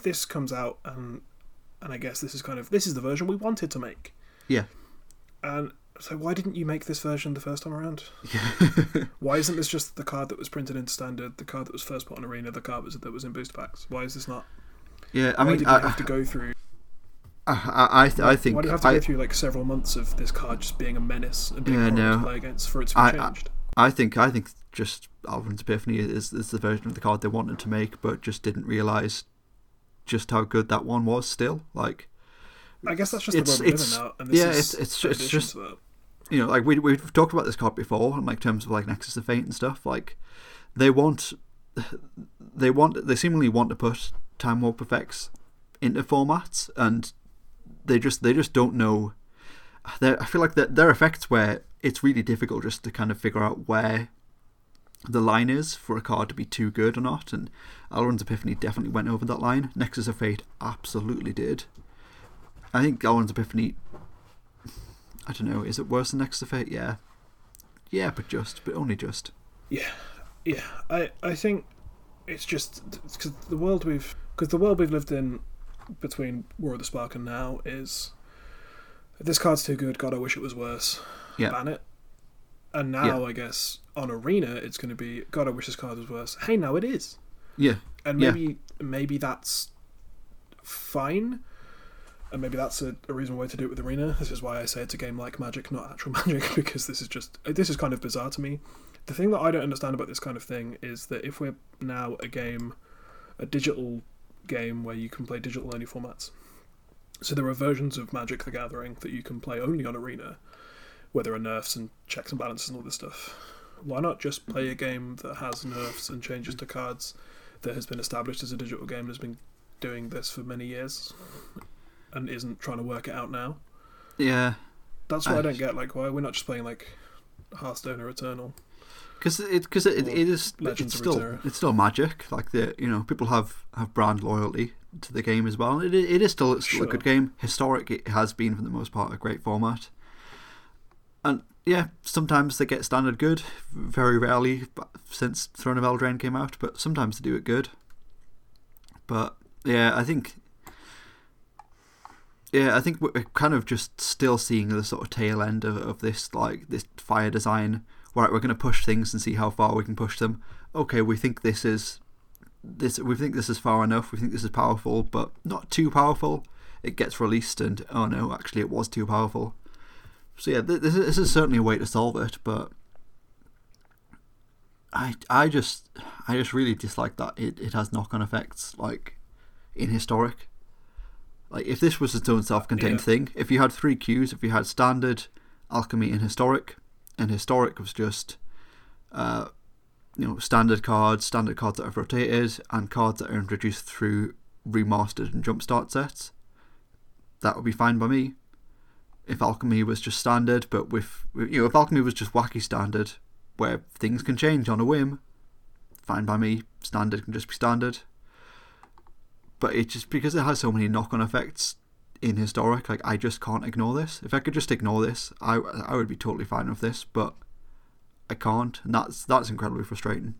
this comes out and and I guess this is kind of this is the version we wanted to make. Yeah. And so why didn't you make this version the first time around? Yeah. Why isn't this just the card that was printed into standard, the card that was first put on arena, the card that was in booster packs? Why is this not? Yeah, I why mean, did I, you have to go through? I, I, I, th- I think Why do you have to I, go through like several months of this card just being a menace and being Yeah, no. to play against for it to be I- I- I think I think just Elrond's Epiphany is, is the version of the card they wanted to make, but just didn't realize just how good that one was. Still, like I guess that's just it's- the world it's- now, and this yeah, is it's- it's- it's just- you know, like we we've talked about this card before, in like terms of like Nexus of Fate and stuff. Like they want, they want, they seemingly want to put Time Warp effects into formats, and they just they just don't know. They're, I feel like they're, they're effects where it's really difficult just to kind of figure out where the line is for a card to be too good or not. And Elrond's Epiphany definitely went over that line. Nexus of Fate absolutely did. I think Elrond's Epiphany I don't know. Is it worse than Nexus of Fate? Yeah, yeah, but just, but only just. Yeah, yeah. I I think it's just because the world we've because the world we've lived in between War of the Spark and now is this card's too good. God, I wish it was worse. Yeah. ban it. And now I guess on Arena it's going to be God, I wish this card was worse. Hey, now it is, Yeah, and Yeah. maybe maybe that's fine. And maybe that's a, a reasonable way to do it with Arena. This is why I say it's a game like Magic, not actual Magic, because this is just this is kind of bizarre to me. The thing that I don't understand about this kind of thing is that if we're now a game, a digital game where you can play digital only formats, so there are versions of Magic the Gathering that you can play only on Arena, where there are nerfs and checks and balances and all this stuff. Why not just play a game that has nerfs and changes to cards that has been established as a digital game and has been doing this for many years and isn't trying to work it out now? yeah, That's what I I- don't get. Like, why we're not just playing like Hearthstone or Eternal? because it because it, it is Legends it's still it's still magic. Like the you know people have have brand loyalty to the game as well. It it is still, it's still a good game. Historic, it has been for the most part a great format. And yeah, sometimes they get standard good. Very rarely since Throne of Eldraine came out, but sometimes they do it good. But yeah, I think yeah, I think we're kind of just still seeing the sort of tail end of, of this like this fire design. Right, we're going to push things and see how far we can push them. Okay, we think this is this. We think this is far enough. We think this is powerful, but not too powerful. It gets released, and oh no, actually, it was too powerful. So yeah, this is, this is certainly a way to solve it, but I I just I just really dislike that it, it has knock on effects like in historic. Like if this was its own self-contained Yeah. thing, if you had three queues, if you had standard, alchemy, and historic, and historic was just, uh, you know, standard cards, standard cards that have rotated, and cards that are introduced through remastered and jumpstart sets, that would be fine by me. If alchemy was just standard, but with you know, if alchemy was just wacky standard, where things can change on a whim, fine by me. Standard can just be standard. But it just because it has so many knock-on effects in historic, like I just can't ignore this. If I could just ignore this, I I would be totally fine with this, but I can't, and that's that's incredibly frustrating.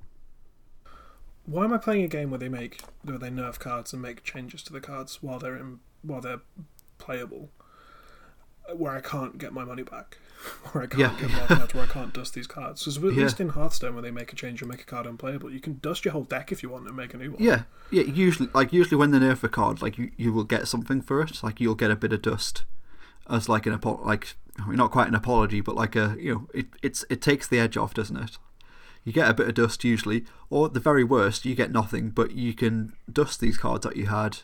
Why am I playing a game where they make where they nerf cards and make changes to the cards while they're in while they're playable? Where I can't get my money back, where I can't Yeah. get more cards, where I can't dust these cards. Because at Yeah. least in Hearthstone, when they make a change and make a card unplayable, you can dust your whole deck if you want and make a new one. Yeah, yeah. Usually, like usually when they nerf a card, like you, you will get something for it. Like you'll get a bit of dust as like an apo- like I mean, not quite an apology, but like a you know it it's it takes the edge off, doesn't it? You get a bit of dust usually, or at the very worst, you get nothing, but you can dust these cards that you had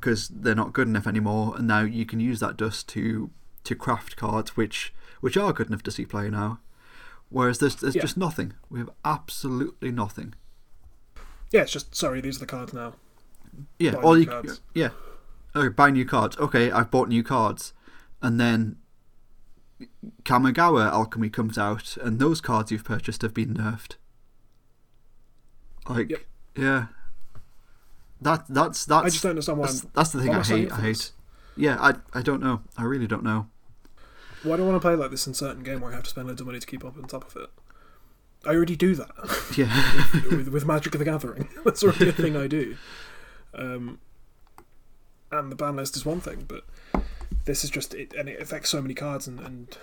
because they're not good enough anymore, and now you can use that dust to to craft cards which which are good enough to see play now. Whereas there's there's Yeah. just nothing. We have absolutely nothing. Yeah, it's just sorry, these are the cards now. Yeah, Buy all new you cards. yeah, Okay, buy new cards. Okay, I've bought new cards, and then Kamigawa Alchemy comes out, and those cards you've purchased have been nerfed. Like, Yep. yeah, that that's that's I just don't understand why. that's, that's the thing I hate. I hate. Yeah, I I don't know. I really don't know. Why do I want to play like this in certain game where I have to spend loads of money to keep up on top of it? I already do that Yeah, with, with Magic the Gathering. That's already a thing I do. Um, and the ban list is one thing, but this is just it, and it affects so many cards and, and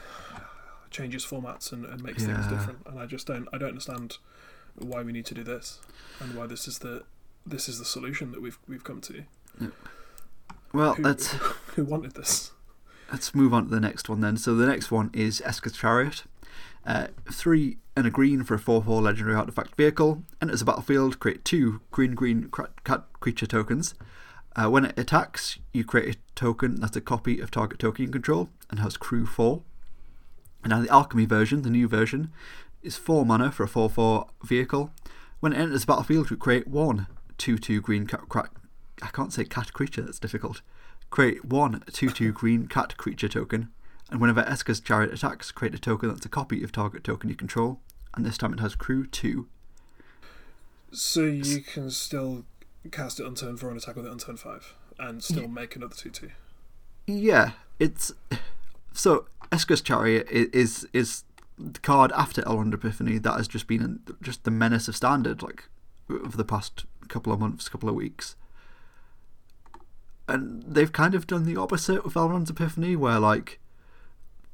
changes formats and, and makes things different. And I just don't I don't understand why we need to do this and why this is the this is the solution that we've we've come to. well, Who, let's who wanted this? let's move on to the next one then. So the next one is Esika's Chariot. Uh, three and a green for a 4 4 legendary artifact vehicle. Enters the battlefield, create two green green cat creature tokens. Uh, when it attacks, you create a token that's a copy of target token you control and has crew 4. And now the alchemy version, the new version, is 4 mana for a 4 4 vehicle. When it enters the battlefield, you create one 2 2 green cat. Cra- I can't say cat creature, that's difficult. Create one 2 2 green cat creature token. And whenever Esika's chariot attacks, create a token that's a copy of target token you control. And this time it has crew 2. So you can still cast it on turn four and attack with it on turn five, and still make another two two. Yeah, it's so Esika's Chariot is is the card after Elrond Epiphany that has just been just the menace of standard like over the past couple of months, couple of weeks. And they've kind of done the opposite with Elrond's Epiphany, where like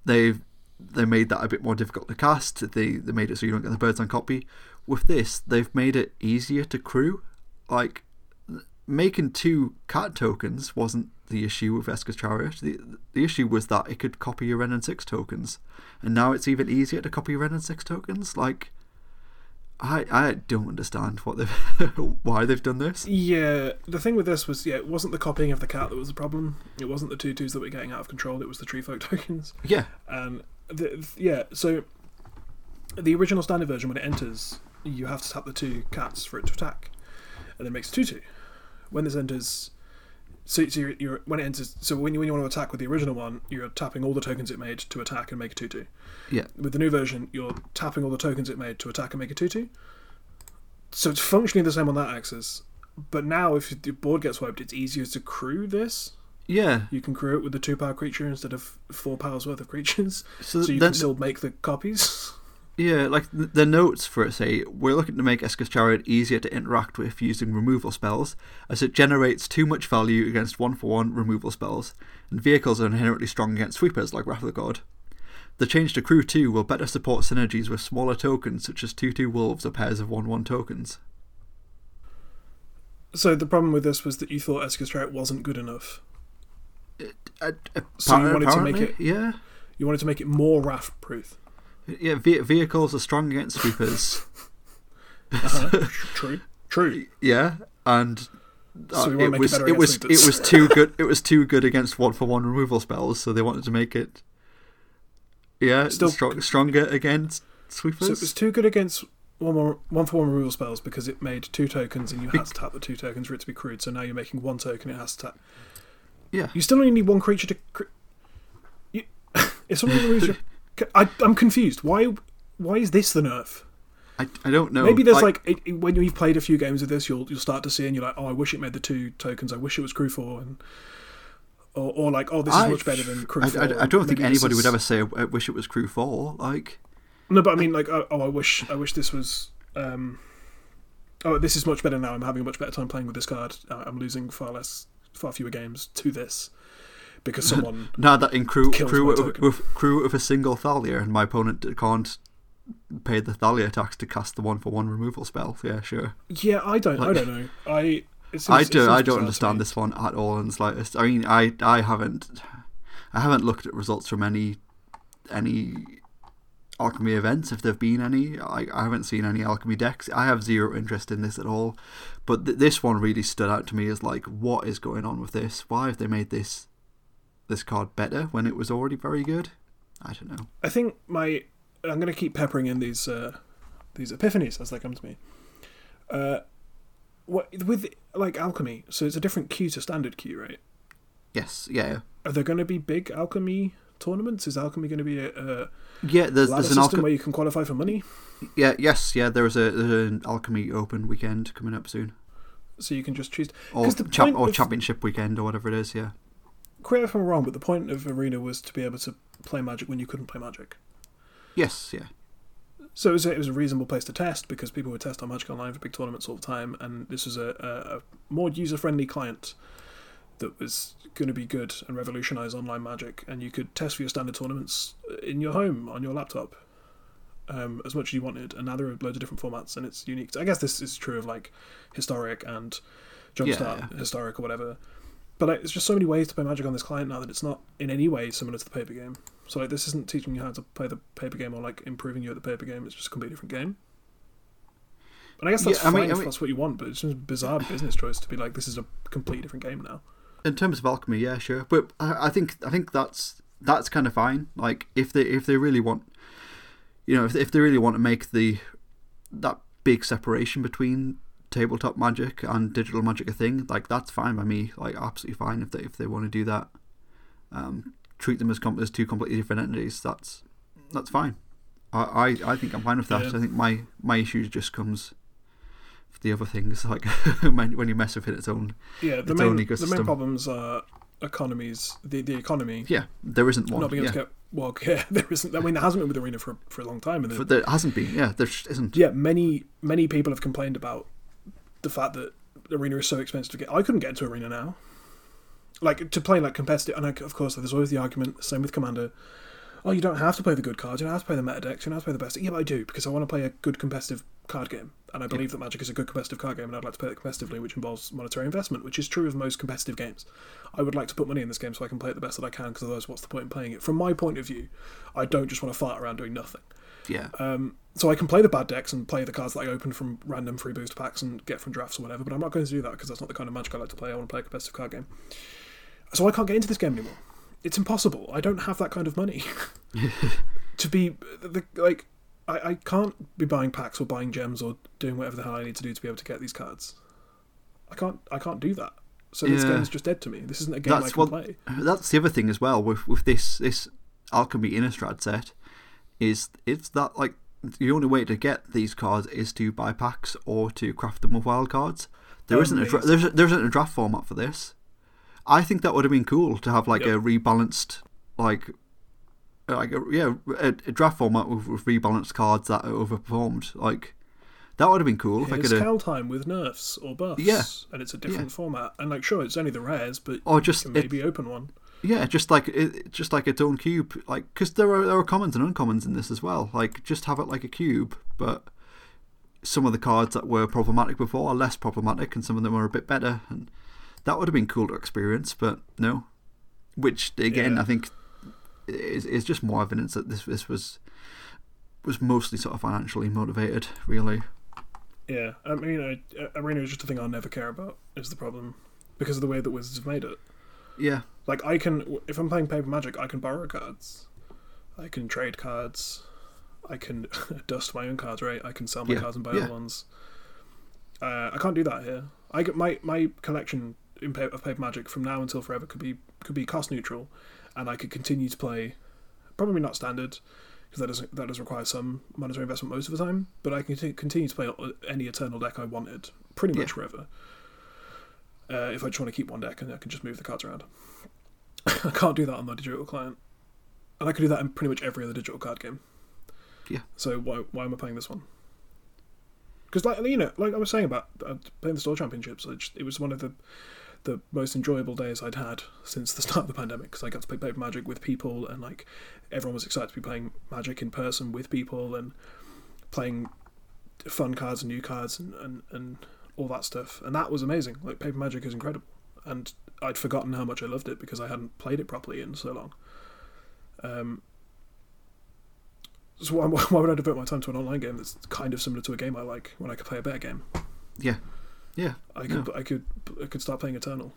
they've they made that a bit more difficult to cast. They they made it so you don't get the birds on copy. With this, they've made it easier to crew. Like making two cat tokens wasn't the issue with Esika's Chariot. The, the issue was that it could copy your Wrenn and 6 tokens. And now it's even easier to copy Wrenn and 6 tokens. Like, I I don't understand what they've why they've done this. Yeah, the thing with this was, yeah, it wasn't the copying of the cat that was the problem. It wasn't the two twos that were getting out of control. It was the tree folk tokens. Yeah, And the, yeah, so the original standard version, when it enters, you have to tap the two cats for it to attack, and it makes two two. When this enters, so, so you're, you're when it enters, so when you when you want to attack with the original one, you're tapping all the tokens it made to attack and make a two two. yeah, With the new version, you're tapping all the tokens it made to attack and make a 2 2. So it's functionally the same on that axis. But now, if the board gets wiped, it's easier to crew this. yeah. You can crew it with the two power creature instead of four powers worth of creatures. So, So you then, can still make the copies. yeah, like the, notes for it say we're looking to make Esika's Chariot easier to interact with using removal spells, as it generates too much value against one for one removal spells, and vehicles are inherently strong against sweepers like Wrath of the God. The change to Crew 2 will better support synergies with smaller tokens such as 2 2 wolves or pairs of 1 1 tokens. So the problem with this was that you thought Esika's Chariot wasn't good enough. Uh, So you wanted to make it- Yeah. You wanted to make it more wrath proof. Yeah, ve- vehicles are strong against sweepers. Uh-huh. True. True. yeah, and uh, So it make it was it was against it was too good. It was too good against one for one removal spells, so they wanted to make it. Yeah, Still- strong, stronger against sweepers. So it was too good against one more, one for one removal spells because it made two tokens and you had to tap the two tokens for it to be crude. So now you're making one token, it has to tap. yeah, You still only need one creature to. Cre- you, if someone removes your, I, I'm confused. Why? Why is this the nerf? I, I don't know. Maybe there's like, it, it- when you've played a few games of this, you'll you'll start to see and you're like, oh, I wish it made the two tokens. I wish it was crew four and. Or, or like, oh, this is I- much better than crew I, four. I, I don't think anybody would ever say I wish it was crew four. Like No, but I mean, like, oh, oh, I wish, I wish this was. Um, oh, this is much better now. I'm having a much better time playing with this card. Uh, I'm losing far less, far fewer games to this because someone. now that in crew crew with, with crew with a single Thalia, and my opponent can't pay the Thalia tax to cast the one for one removal spell. Yeah, sure. yeah, I don't. I don't know. I. Seems, I do. I don't understand this one at all in the slightest. I mean, I I haven't I haven't looked at results from any any alchemy events if there've been any. I, I haven't seen any alchemy decks. I have zero interest in this at all. But th- this one really stood out to me as like, what is going on with this? Why have they made this this card better when it was already very good? I don't know. I think my. I'm going to keep peppering in these uh, these epiphanies as they come to me. Uh, what with like alchemy? So it's a different queue to standard queue, right? Yes, yeah, Are there going to be big alchemy tournaments? Is alchemy going to be a, a yeah. There's there's an system alchemy. where you can qualify for money? Yeah, yes, yeah. There is a there's an alchemy open weekend coming up soon, So you can just choose. or the champ or championship weekend or whatever it is. Yeah. Correct if I'm wrong, but the point of Arena was to be able to play Magic when you couldn't play Magic. Yes, yeah. So it was, a, it was a reasonable place to test because people would test on Magic Online for big tournaments all the time, and this was a, a, a more user friendly client that was going to be good and revolutionise online Magic, and you could test for your standard tournaments in your home on your laptop um, as much as you wanted. And now there are loads of different formats, and it's unique. I guess this is true of like historic and Jumpstart Yeah. historic or whatever. But like, there's just so many ways to play Magic on this client now that it's not in any way similar to the paper game. So like, this isn't teaching you how to play the paper game or like improving you at the paper game. It's just a completely different game. And I guess that's Yeah, I fine mean- I if mean- that's what you want, but it's just a bizarre business choice to be like, this is a completely different game now. In terms of alchemy, yeah, sure. But I, I think I think that's that's kind of fine. Like if they if they really want, you know, if if they really want to make the that big separation between tabletop magic and digital magic a thing, like that's fine by me. Like absolutely fine if they if they want to do that. Um, treat them as com- as two completely different entities. That's that's fine. I, I, I think I'm fine with that. Yeah. I think my my issue just comes with the other things like when when you mess with it its own. Yeah, the Its main own the main problems are economies, the the economy Yeah, there isn't one. not being able yeah. to get well. Yeah, there isn't. I mean, there hasn't been with Arena for for a long time, and For- there hasn't been. Yeah, there's just isn't. yeah, many many people have complained about the fact that Arena is so expensive to get. I couldn't get into Arena now. Like to play like competitive, and of course there's always the argument. Same with Commander. Oh, you don't have to play the good cards. You don't have to play the meta decks. You don't have to play the best. Yeah, but I do because I want to play a good competitive card game, and I believe that Magic is a good competitive card game, and I'd like to play it competitively, which involves monetary investment, which is true of most competitive games. I would like to put money in this game so I can play it the best that I can, because otherwise, what's the point in playing it? From my point of view, I don't just want to fart around doing nothing. Yeah, Um, so I can play the bad decks and play the cards that I open from random free booster packs and get from drafts or whatever, but I'm not going to do that because that's not the kind of magic I like to play. I want to play a competitive card game. So I can't get into this game anymore. It's impossible. I don't have that kind of money to be the, like. I, I can't be buying packs or buying gems or doing whatever the hell I need to do to be able to get these cards. I can't. I can't do that. So this Yeah. game is just dead to me. This isn't a game I That's can what- play. that's the other thing as well with with this this alchemy Innistrad set is it's that like the only way to get these cards is to buy packs or to craft them with wild cards. There oh, isn't a dra- there's there isn't a draft format for this. I think that would have been cool to have like Yep. a rebalanced like like a, yeah a, a draft format with, with rebalanced cards that are overperformed. Like that would have been cool if I could have Cal time with nerfs or buffs. Yeah. And it's a different format. And like, sure, it's only the rares, but or just it, maybe open one. Yeah, just like it, just like its own cube, like because there are there are commons and uncommons in this as well. Like just have it like a cube, but some of the cards that were problematic before are less problematic, and some of them are a bit better, and that would have been cool to experience. But no, which again Yeah. I think is is just more evidence that this this was was mostly sort of financially motivated, really. Yeah, I mean, uh, Arena is just a thing I'll never care about. Is the problem because of the way that Wizards have made it. Yeah, Like, I can, if I'm playing Paper Magic, I can borrow cards, I can trade cards, I can dust my own cards, right? I can sell my Yeah, cards and buy yeah. other ones. Uh, I can't do that here. I get my my collection in pa- of Paper Magic from now until forever could be could be cost neutral, and I could continue to play. Probably not standard, because that does that does require some monetary investment most of the time. But I can t- continue to play any Eternal deck I wanted, pretty much Yeah. forever. Uh, if I just want to keep one deck, and I can just move the cards around. I can't do that on the digital client, and I could do that in pretty much every other digital card game. Yeah. So why why am I playing this one? Because like you know, like I was saying about uh, playing the store championships, it, just, it was one of the the most enjoyable days I'd had since the start of the pandemic because I got to play Paper Magic with people and like everyone was excited to be playing Magic in person with people and playing fun cards and new cards and, and, and all that stuff and that was amazing like Paper Magic is incredible and I'd forgotten how much I loved it because I hadn't played it properly in so long um, so why, why would I devote my time to an online game that's kind of similar to a game I like when I could play a better game yeah, yeah. I could I could I could start playing Eternal,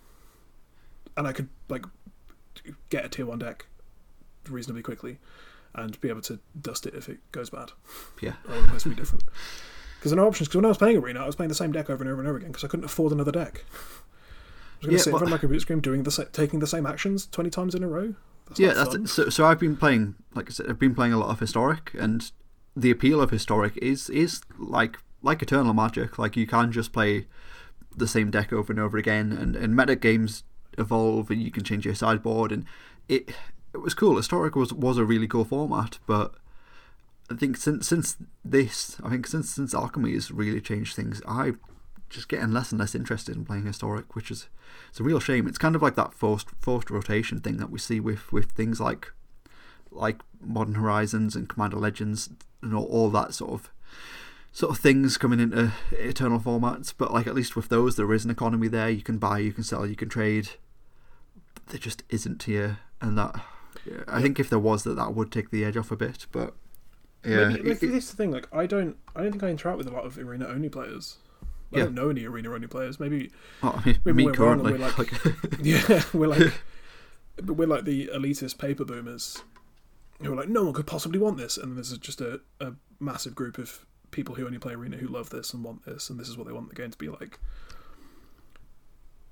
and I could like get a tier one deck reasonably quickly, and be able to dust it if it goes bad. Yeah. or the place would be different. Because there are no options. Because when I was playing Arena, I was playing the same deck over and over and over again because I couldn't afford another deck. I was going to Yeah, sit in well- front of my computer screen doing the sa- taking the same actions twenty times in a row. That's yeah, that's it. So, so I've been playing, like I said, I've been playing a lot of historic, and the appeal of historic is is like like Eternal Magic. Like you can just play the same deck over and over again, and and meta games evolve, and you can change your sideboard, and it it was cool. Historic was was a really cool format, but I think since since this, I think since since Alchemy has really changed things, I just getting less and less interested in playing historic, which is it's a real shame. It's kind of like that forced forced rotation thing that we see with with things like like Modern Horizons and Commander Legends and all, all that sort of sort of things coming into eternal formats. But like at least with those, there is an economy there. You can buy, you can sell, you can trade. But there just isn't here, and that yeah, I think if there was that, that would take the edge off a bit. But yeah, Maybe, like, it- this is the thing. Like, I don't, I don't think I interact with a lot of arena only players. I Yeah. don't know any arena only players. Maybe, well, I mean, maybe me we're currently, we're like- like, yeah, we're like, but we're like the elitist paper boomers who are like, no one could possibly want this, and then there's just a, a massive group of people who only play arena who love this and want this, and this is what they want the game to be like.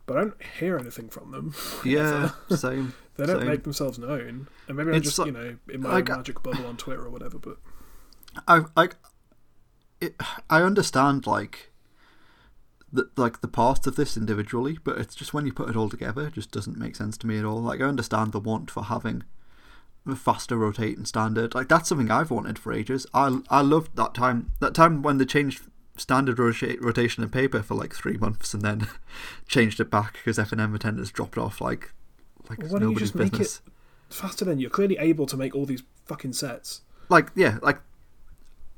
But I don't hear anything from them. yeah, same. They don't Same. make themselves known, and maybe I'm just like- you know in my like- magic bubble on Twitter or whatever. But I like it, I understand like the like the parts of this individually, but it's just when you put it all together, it just doesn't make sense to me at all. Like I understand the want for having a faster rotating standard. Like that's something I've wanted for ages. I I loved that time that time when they changed standard rota- rotation in paper for like three months and then changed it back because F and M attendance dropped off like like Why it's don't you nobody's just make it- business. faster than you're clearly able to make all these fucking sets. like yeah like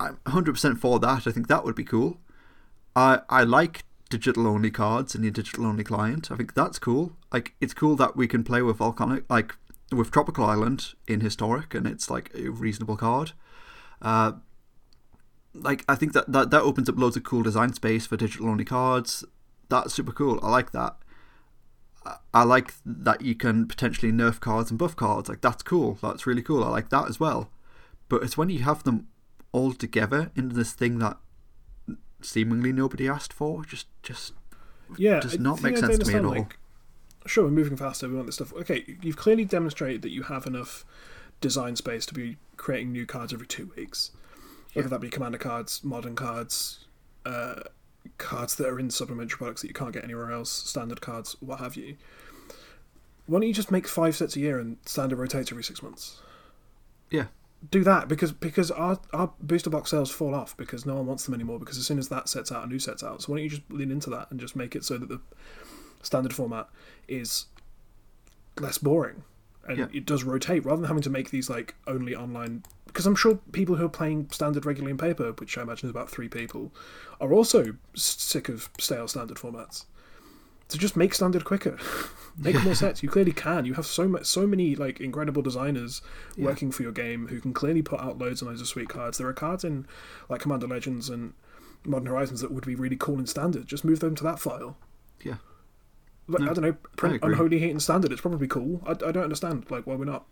i'm 100% for that i think that would be cool i i like digital only cards and your digital only client i think that's cool like it's cool that we can play with volcanic like with tropical island in historic and it's like a reasonable card uh like i think that that, that opens up loads of cool design space for digital only cards that's super cool i like that I- I like that you can potentially nerf cards and buff cards. Like that's cool. That's really cool. I like that as well. But it's when you have them all together into this thing that seemingly nobody asked for. Just, just Yeah, does not make sense to me at all. Like, sure, we're moving faster. We want this stuff. Okay, you've clearly demonstrated that you have enough design space to be creating new cards every two weeks. Whether that be commander cards, modern cards, uh, cards that are in supplementary products that you can't get anywhere else, standard cards, what have you. Why don't you just make five sets a year and standard rotates every six months? yeah, do that because because our, our booster box sales fall off because no one wants them anymore because as soon as that sets out a new sets out. So why don't you just lean into that and just make it so that the standard format is less boring and Yeah. it does rotate rather than having to make these like only online. Because i'm sure people who are playing standard regularly in paper which i imagine is about three people are also sick of stale standard formats so just make standard quicker make more sets. You clearly can. You have so much so many like incredible designers Yeah. working for your game who can clearly put out loads and loads of sweet cards. There are cards in like commander legends and modern horizons that would be really cool in standard. Just move them to that file. Yeah. like, No, i don't know print unholy heat in standard. It's probably cool. I, I don't understand like why we're not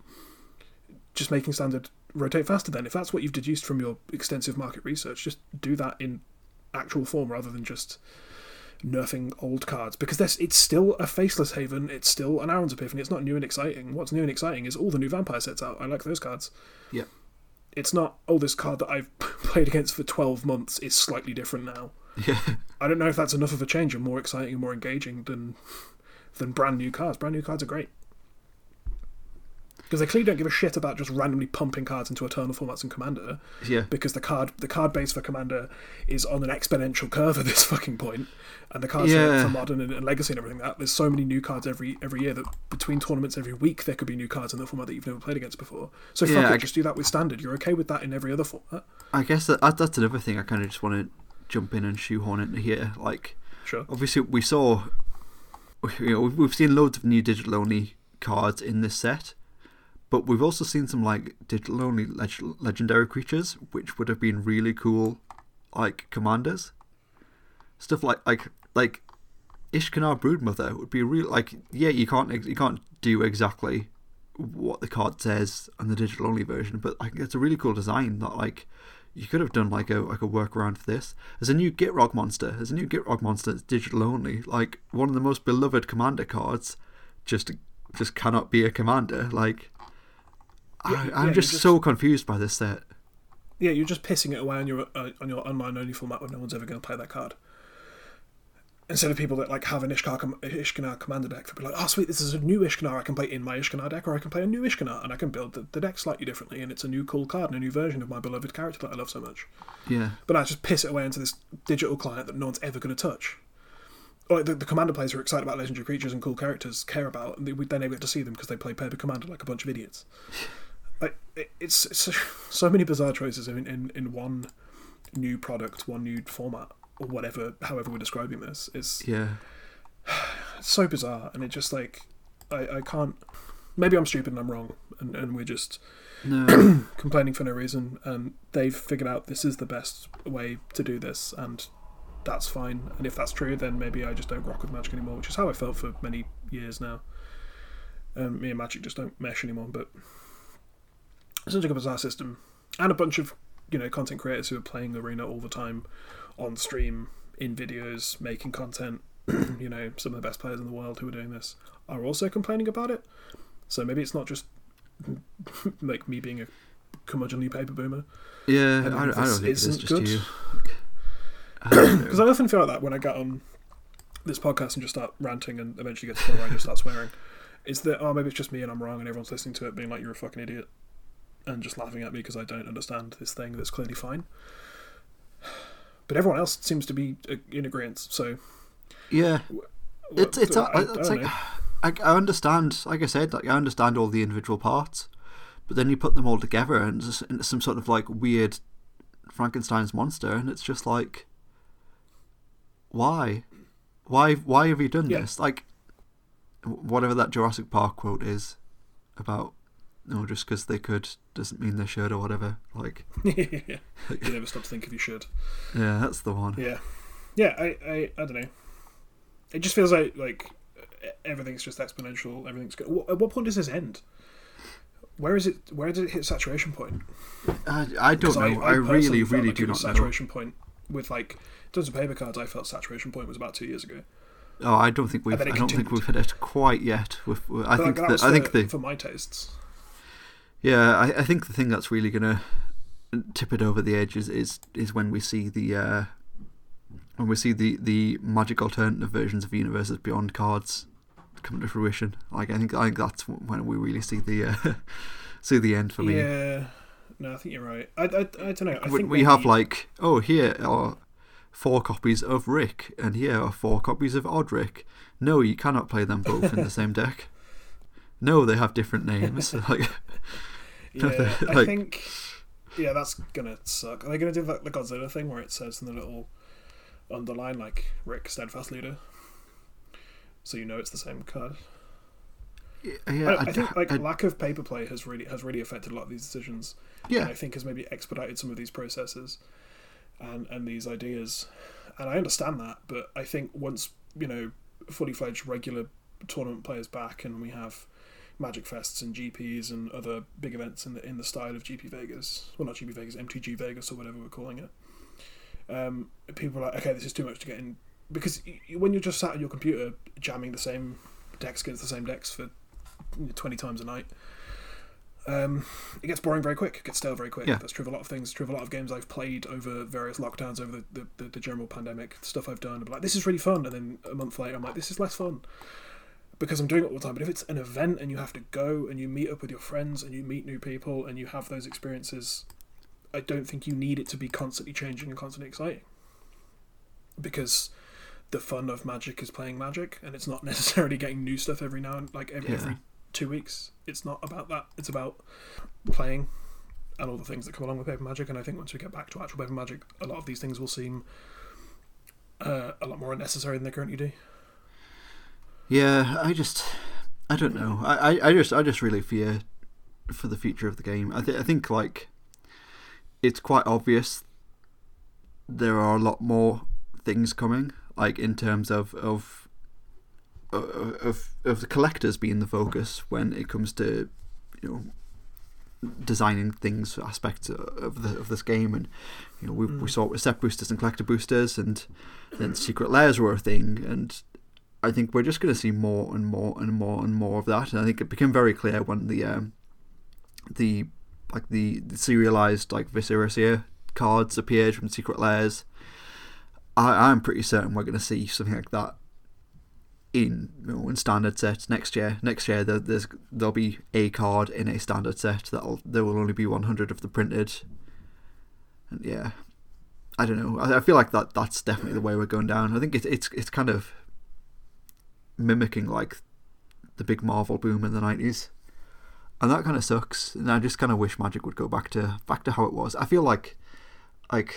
just making standard rotate faster then. If that's what you've deduced from your extensive market research just do that in actual form rather than just nerfing old cards because there's it's still a faceless haven it's still an Elrond's epiphany it's not new and exciting. What's new and exciting is all the new vampire sets out. I like those cards. Yeah. it's not oh this card that i've played against for 12 months is slightly different now. Yeah. i don't know if that's enough of a change and more exciting and more engaging than than brand new cards. Brand new cards are great because they clearly don't give a shit about just randomly pumping cards into eternal formats and commander Yeah. because the card the card base for commander is on an exponential curve at this fucking point. and the cards Yeah. for, modern and, and legacy and everything that there's so many new cards every every year that between tournaments every week there could be new cards in the format that you've never played against before so fuck Yeah, it I- just do that with standard you're okay with that in every other format I guess that, that that's another thing I kind of just want to jump in and shoehorn into here. Like, sure obviously we saw you know we've seen loads of new digital only cards in this set but we've also seen some like digital only leg- legendary creatures which would have been really cool like commanders stuff like like like Ishkanah Broodmother would be real like yeah you can't you can't do exactly what the card says on the digital only version but like it's a really cool design that like you could have done like a like a workaround for this. There's a new Gitrog monster. There's a new Gitrog monster that's digital only. Like one of the most beloved commander cards, just just cannot be a commander. Like I, I'm yeah, just, just- so confused by this set. Yeah, you're just pissing it away on your uh, on your online only format when no one's ever going to play that card. Instead of people that like have an Ishkar, com- commander deck, they'll be like, "Oh, sweet, this is a new Ishkanah. I can play in my Ishkanah deck, or I can play a new Ishkanah, and I can build the, the deck slightly differently, and it's a new cool card and a new version of my beloved character that I love so much." Yeah, But I just piss it away into this digital client that no one's ever going to touch. Or like the, the commander players who are excited about legendary creatures and cool characters care about, and they, they never get to see them because they play paper commander like a bunch of idiots. Like it's, it's so many bizarre choices in, in in one new product, one new format, or whatever, however we're describing this. It's yeah, it's so bizarre, and it just like I, I can't. Maybe I'm stupid and I'm wrong, and, and we're just no, complaining for no reason, and they've figured out this is the best way to do this, and that's fine. And if that's true, then maybe I just don't rock with Magic anymore, which is how I felt for many years now. Um, me and Magic just don't mesh anymore, but it's such a bizarre system, and a bunch of you know content creators who are playing Arena all the time on stream, in videos, making content. you know, some of the best players in the world who are doing this are also complaining about it. So maybe it's not just like me being a curmudgeonly paper boomer. yeah. I, I don't think is isn't just good. you. I. Because I often feel like that when I get on this podcast and just start ranting and eventually get to the point where I just start swearing. Is that, oh, maybe it's just me and I'm wrong and everyone's listening to it being like, you're a fucking idiot. And just laughing at me because I don't understand this thing that's clearly fine. But everyone else seems to be uh, in agreement. So yeah, it's it's I- I, I it's don't like. I, I understand. Like I said, like I understand all the individual parts, but then you put them all together and it's just into some sort of like weird Frankenstein's monster, and it's just like, why, why, why have you done Yeah. this? Like, whatever that Jurassic Park quote is about. No, just because they could doesn't mean they should or whatever. Like, you never stop to think if you should. yeah, that's the one. Yeah, yeah. I, I, I don't know. It just feels like like everything's just exponential. Everything's good. At what point does this end? Where is it? Where did it hit saturation point? I, I don't know. I, personally really, really like do not know. saturation point with like in terms of paper cards. I felt saturation point was about two years ago. Oh, I don't think we've. I don't think we've hit it quite yet. With, I But, think like, that that. I think the. for my tastes. Yeah, I, I think the thing that's really gonna tip it over the edge is is, is when we see the uh, when we see the, the magic alternative versions of Universes Beyond cards come to fruition. Like I think I think that's when we really see the uh, see the end for me. Yeah. No, I think you're right. I, I, I don't know. I we think we have like oh here are four copies of Rick and here are four copies of Odric. No, you cannot play them both in the same deck. No, they have different names. like Yeah, I think. Yeah, that's gonna suck. Are they gonna do that, the Godzilla thing where it says in the little underline like Rick Steadfast Leader, so you know it's the same card? yeah, I, I, think like I- lack of paper play has really has really affected a lot of these decisions. yeah. and I think has maybe expedited some of these processes and and these ideas. And I understand that, but I think once you know fully fledged regular tournament players back, and we have Magic Fests and GPs and other big events in the in the style of GP Vegas, well not GP Vegas, MTG Vegas or whatever we're calling it. Um, people are like, okay, this is too much to get in because when you're just sat on your computer jamming the same decks against the same decks for you know, twenty times a night. Um, it gets boring very quick. It gets stale very quick. Yeah. That's true of a lot of things. True of a lot of games I've played over various lockdowns, over the, the, the, the general pandemic. Stuff I've done. I'm like, this is really fun, and then a month later, I'm like, this is less fun because I'm doing it all the time. But if it's an event and you have to go and you meet up with your friends and you meet new people and you have those experiences, I don't think you need it to be constantly changing and constantly exciting. Because the fun of Magic is playing Magic, and it's not necessarily getting new stuff every now and like every, Yeah. every two weeks. It's not about that. It's about playing and all the things that come along with paper magic. And I think once we get back to actual paper magic, a lot of these things will seem uh, a lot more unnecessary than they currently do. Yeah, I just, I don't know. I, I, I just, I just really fear for the future of the game. I, th- I think like it's quite obvious there are a lot more things coming, like in terms of of of of the collectors being the focus when it comes to you know designing things aspects of the of this game, and you know we we mm. saw it with set boosters and collector boosters, and then secret layers were a thing, and I think we're just going to see more and more and more and more of that. And I think it became very clear when the um, the like the, the serialized like Viscera cards appeared from secret layers. I, I'm pretty certain we're going to see something like that in you know, in standard sets next year. Next year there, there's there'll be a card in a standard set that'll there will only be 100 of the printed. And yeah, I don't know. I, I feel like that that's definitely the way we're going down. I think it's it's it's kind of mimicking like the big Marvel boom in the 90s. And that kind of sucks. And I just kind of wish Magic would go back to back to how it was. I feel like like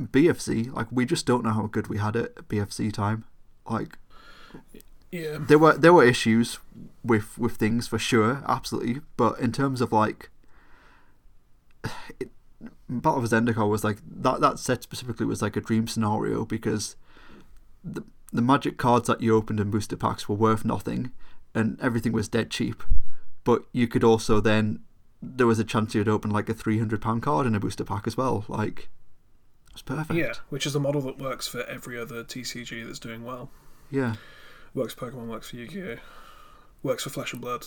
BFZ, like we just don't know how good we had it at BFZ time. Like yeah, there were there were issues with with things for sure, absolutely. But in terms of like, it, Battle of Zendikar was like that. That set specifically was like a dream scenario because the the magic cards that you opened in booster packs were worth nothing, and everything was dead cheap. But you could also then there was a chance you'd open like a three hundred pound card in a booster pack as well. Like, it's perfect. Yeah, which is a model that works for every other TCG that's doing well. Yeah. Works for Pokemon, works for Yu-Gi-Oh, works for Flesh and Blood.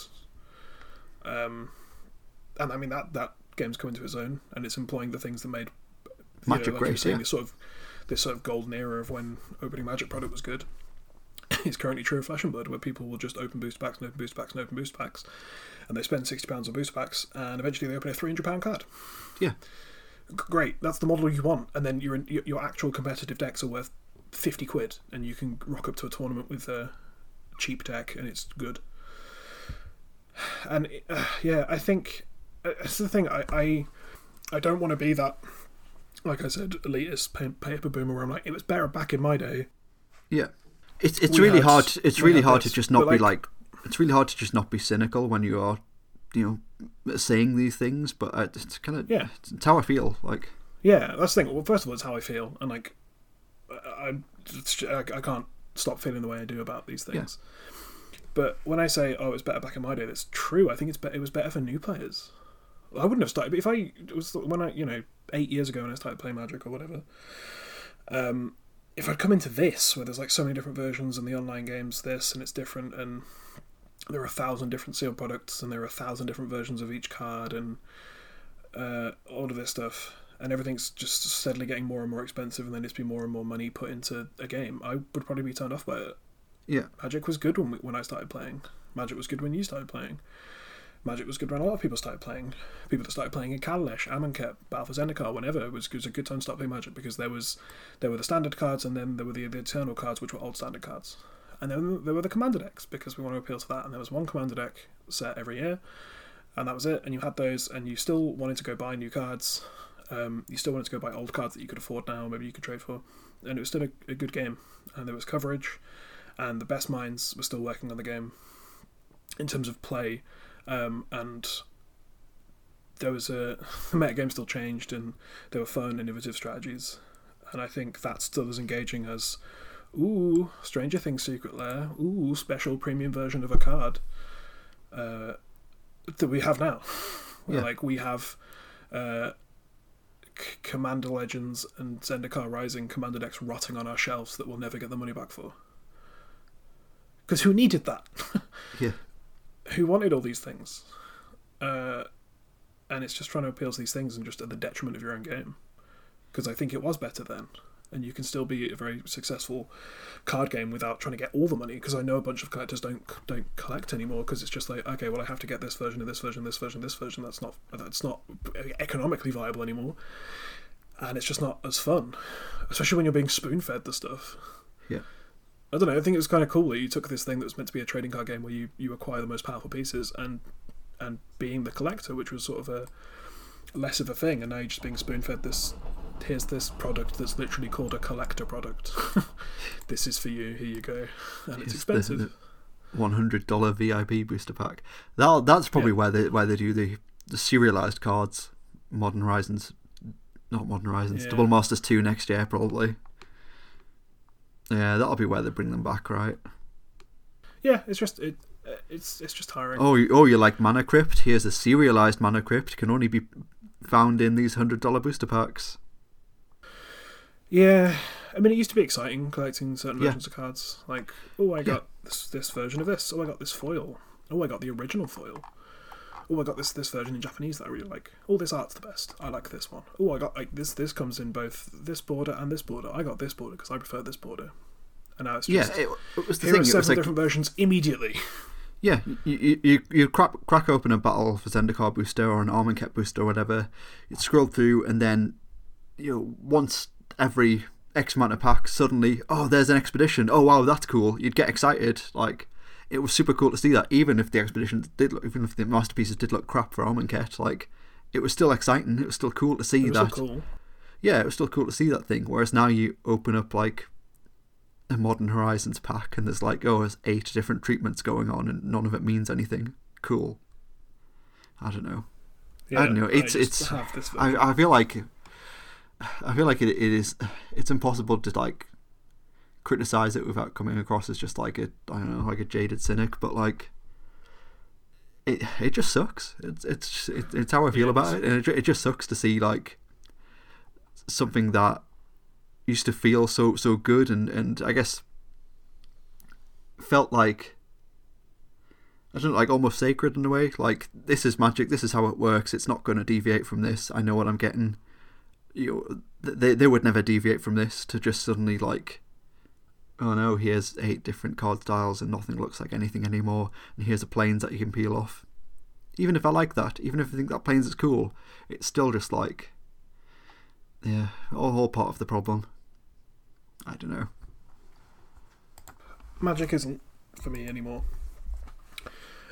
Um, and I mean that that game's coming to its own, and it's employing the things that made Magic know, like great, yeah. sort of this sort of golden era of when opening Magic product was good. It's currently true of Flesh and Blood, where people will just open booster packs and open booster packs and open booster packs, and they spend sixty pounds on booster packs, and eventually they open a three hundred pound card. Yeah. Great, that's the model you want, and then your your your actual competitive decks are worth fifty quid, and you can rock up to a tournament with a cheap deck, and it's good. And uh, yeah, I think uh, that's the thing. I I, I don't want to be that, like I said, elitist pay, paper boomer. Where I'm like, it was better back in my day. Yeah. It's it's We really had- hard. It's really hard to just not be like- like. It's really hard to just not be cynical when you are, you know, saying these things. But uh, it's kind of Yeah. It's how I feel. Like Yeah, that's the thing. Well, first of all, it's how I feel, and like, I I, I can't stop feeling the way I do about these things. But when I say, "Oh, it's better back in my day," that's true. I think it's be- it was better for new players. I wouldn't have started but if I was when I you know eight years ago when I started playing Magic or whatever. Um, if I'd come into this where there's like so many different versions and the online games this and it's different and there are a thousand different sealed products and there are a thousand different versions of each card and uh, all of this stuff and everything's just steadily getting more and more expensive and then it's be more and more money put into a game I would probably be turned off by it. Yeah, Magic was good when we, when I started playing. Magic was good when you started playing Magic was good when a lot of people started playing. People that started playing in Kaladesh, Amonkhet, Battle for Zendikar, whenever it was, it was a good time to start playing Magic because there was there were the standard cards and then there were the, the Eternal cards, which were old standard cards, and then there were the Commander decks because we want to appeal to that. And there was one Commander deck set every year, and that was it. And you had those, and you still wanted to go buy new cards. Um, you still wanted to go buy old cards that you could afford now, maybe you could trade for, and it was still a, a good game. And there was coverage, and the best minds were still working on the game in terms of play um, and there was a the meta game still changed and there were fun innovative strategies. And i think that's still as engaging as ooh stranger things secret lair. Ooh special premium version of a card uh, that we have now. Yeah. like we have uh, C- commander legends and zendikar rising commander decks rotting on our shelves that we'll never get the money back for. Because who needed that? Yeah, who wanted all these things. Uh, and it's just trying to appeal to these things and just at the detriment of your own game. Because I think it was better then. And you can still be a very successful card game without trying to get all the money. Because I know a bunch of collectors don't don't collect anymore. Because it's just like, okay, well, I have to get this version of this version, this version, this version. That's not that's not economically viable anymore. And it's just not as fun, especially when you're being spoon fed the stuff. yeah, I don't know. I think it was kind of cool that you took this thing that was meant to be a trading card game where you, you acquire the most powerful pieces and and being the collector, which was sort of a less of a thing, and now you're just being spoon fed this. Here's this product that's literally called a collector product. this is for you. Here you go, and it's It's the- expensive. one hundred dollar VIP booster pack. That that's probably Yeah. where they where they do the the serialized cards. Modern Horizons, not Modern Horizons. Yeah. Double Masters two next year probably. Yeah, that'll be where they bring them back, right? Yeah, it's just it. Uh, It's it's just tiring. Oh, you- oh, you like Mana Crypt? Here's a serialized Mana Crypt. Can only be found in these hundred dollar booster packs. Yeah, I mean, it used to be exciting collecting certain Yeah. versions of cards. Like, oh, I got this this version of this. Oh, I got this foil. Oh, I got the original foil. Oh, I got this this version in Japanese that I really like. Oh, this art's the best. I like this one. Oh, I got like this. This comes in both this border and this border. I got this border because I prefer this border. And now it's Yeah, just it, it was the here thing. are was like different versions immediately. Yeah, you you, you, you crack, crack open a battle for Zendikar booster or an Amonkhet booster or whatever. You'd scroll through, and then you know once every X amount of packs, suddenly, oh, there's an expedition. Oh wow, that's cool. You'd get excited. Like it was super cool to see that, even if the expeditions did, look, even if the masterpieces did look crap for Amonkhet, like it was still exciting. It was still cool to see It was so that. cool. Yeah, it was still cool to see that thing. Whereas now you open up like a Modern Horizons pack, and there's like, oh, there's eight different treatments going on, and none of it means anything. Cool. I don't know. Yeah, I don't know. It's it's. have this version. I I feel like. I feel like it, it is. It's impossible to like criticize it without coming across as just like a I don't know like a jaded cynic, but like. It it just sucks. It's it's it, it's how I feel Yeah, about it, and it, it just sucks to see like something that used to feel so so good and and I guess felt like I don't know, like almost sacred in a way. Like this is magic. This is how it works. It's not going to deviate from this. I know what I'm getting. You, know, they they would never deviate from this to just suddenly like, oh no, here's eight different card styles and nothing looks like anything anymore. And here's the planes that you can peel off. Even if I like that, even if I think that planes is cool, it's still just like, yeah, all, all part of the problem. I don't know. Magic isn't for me anymore.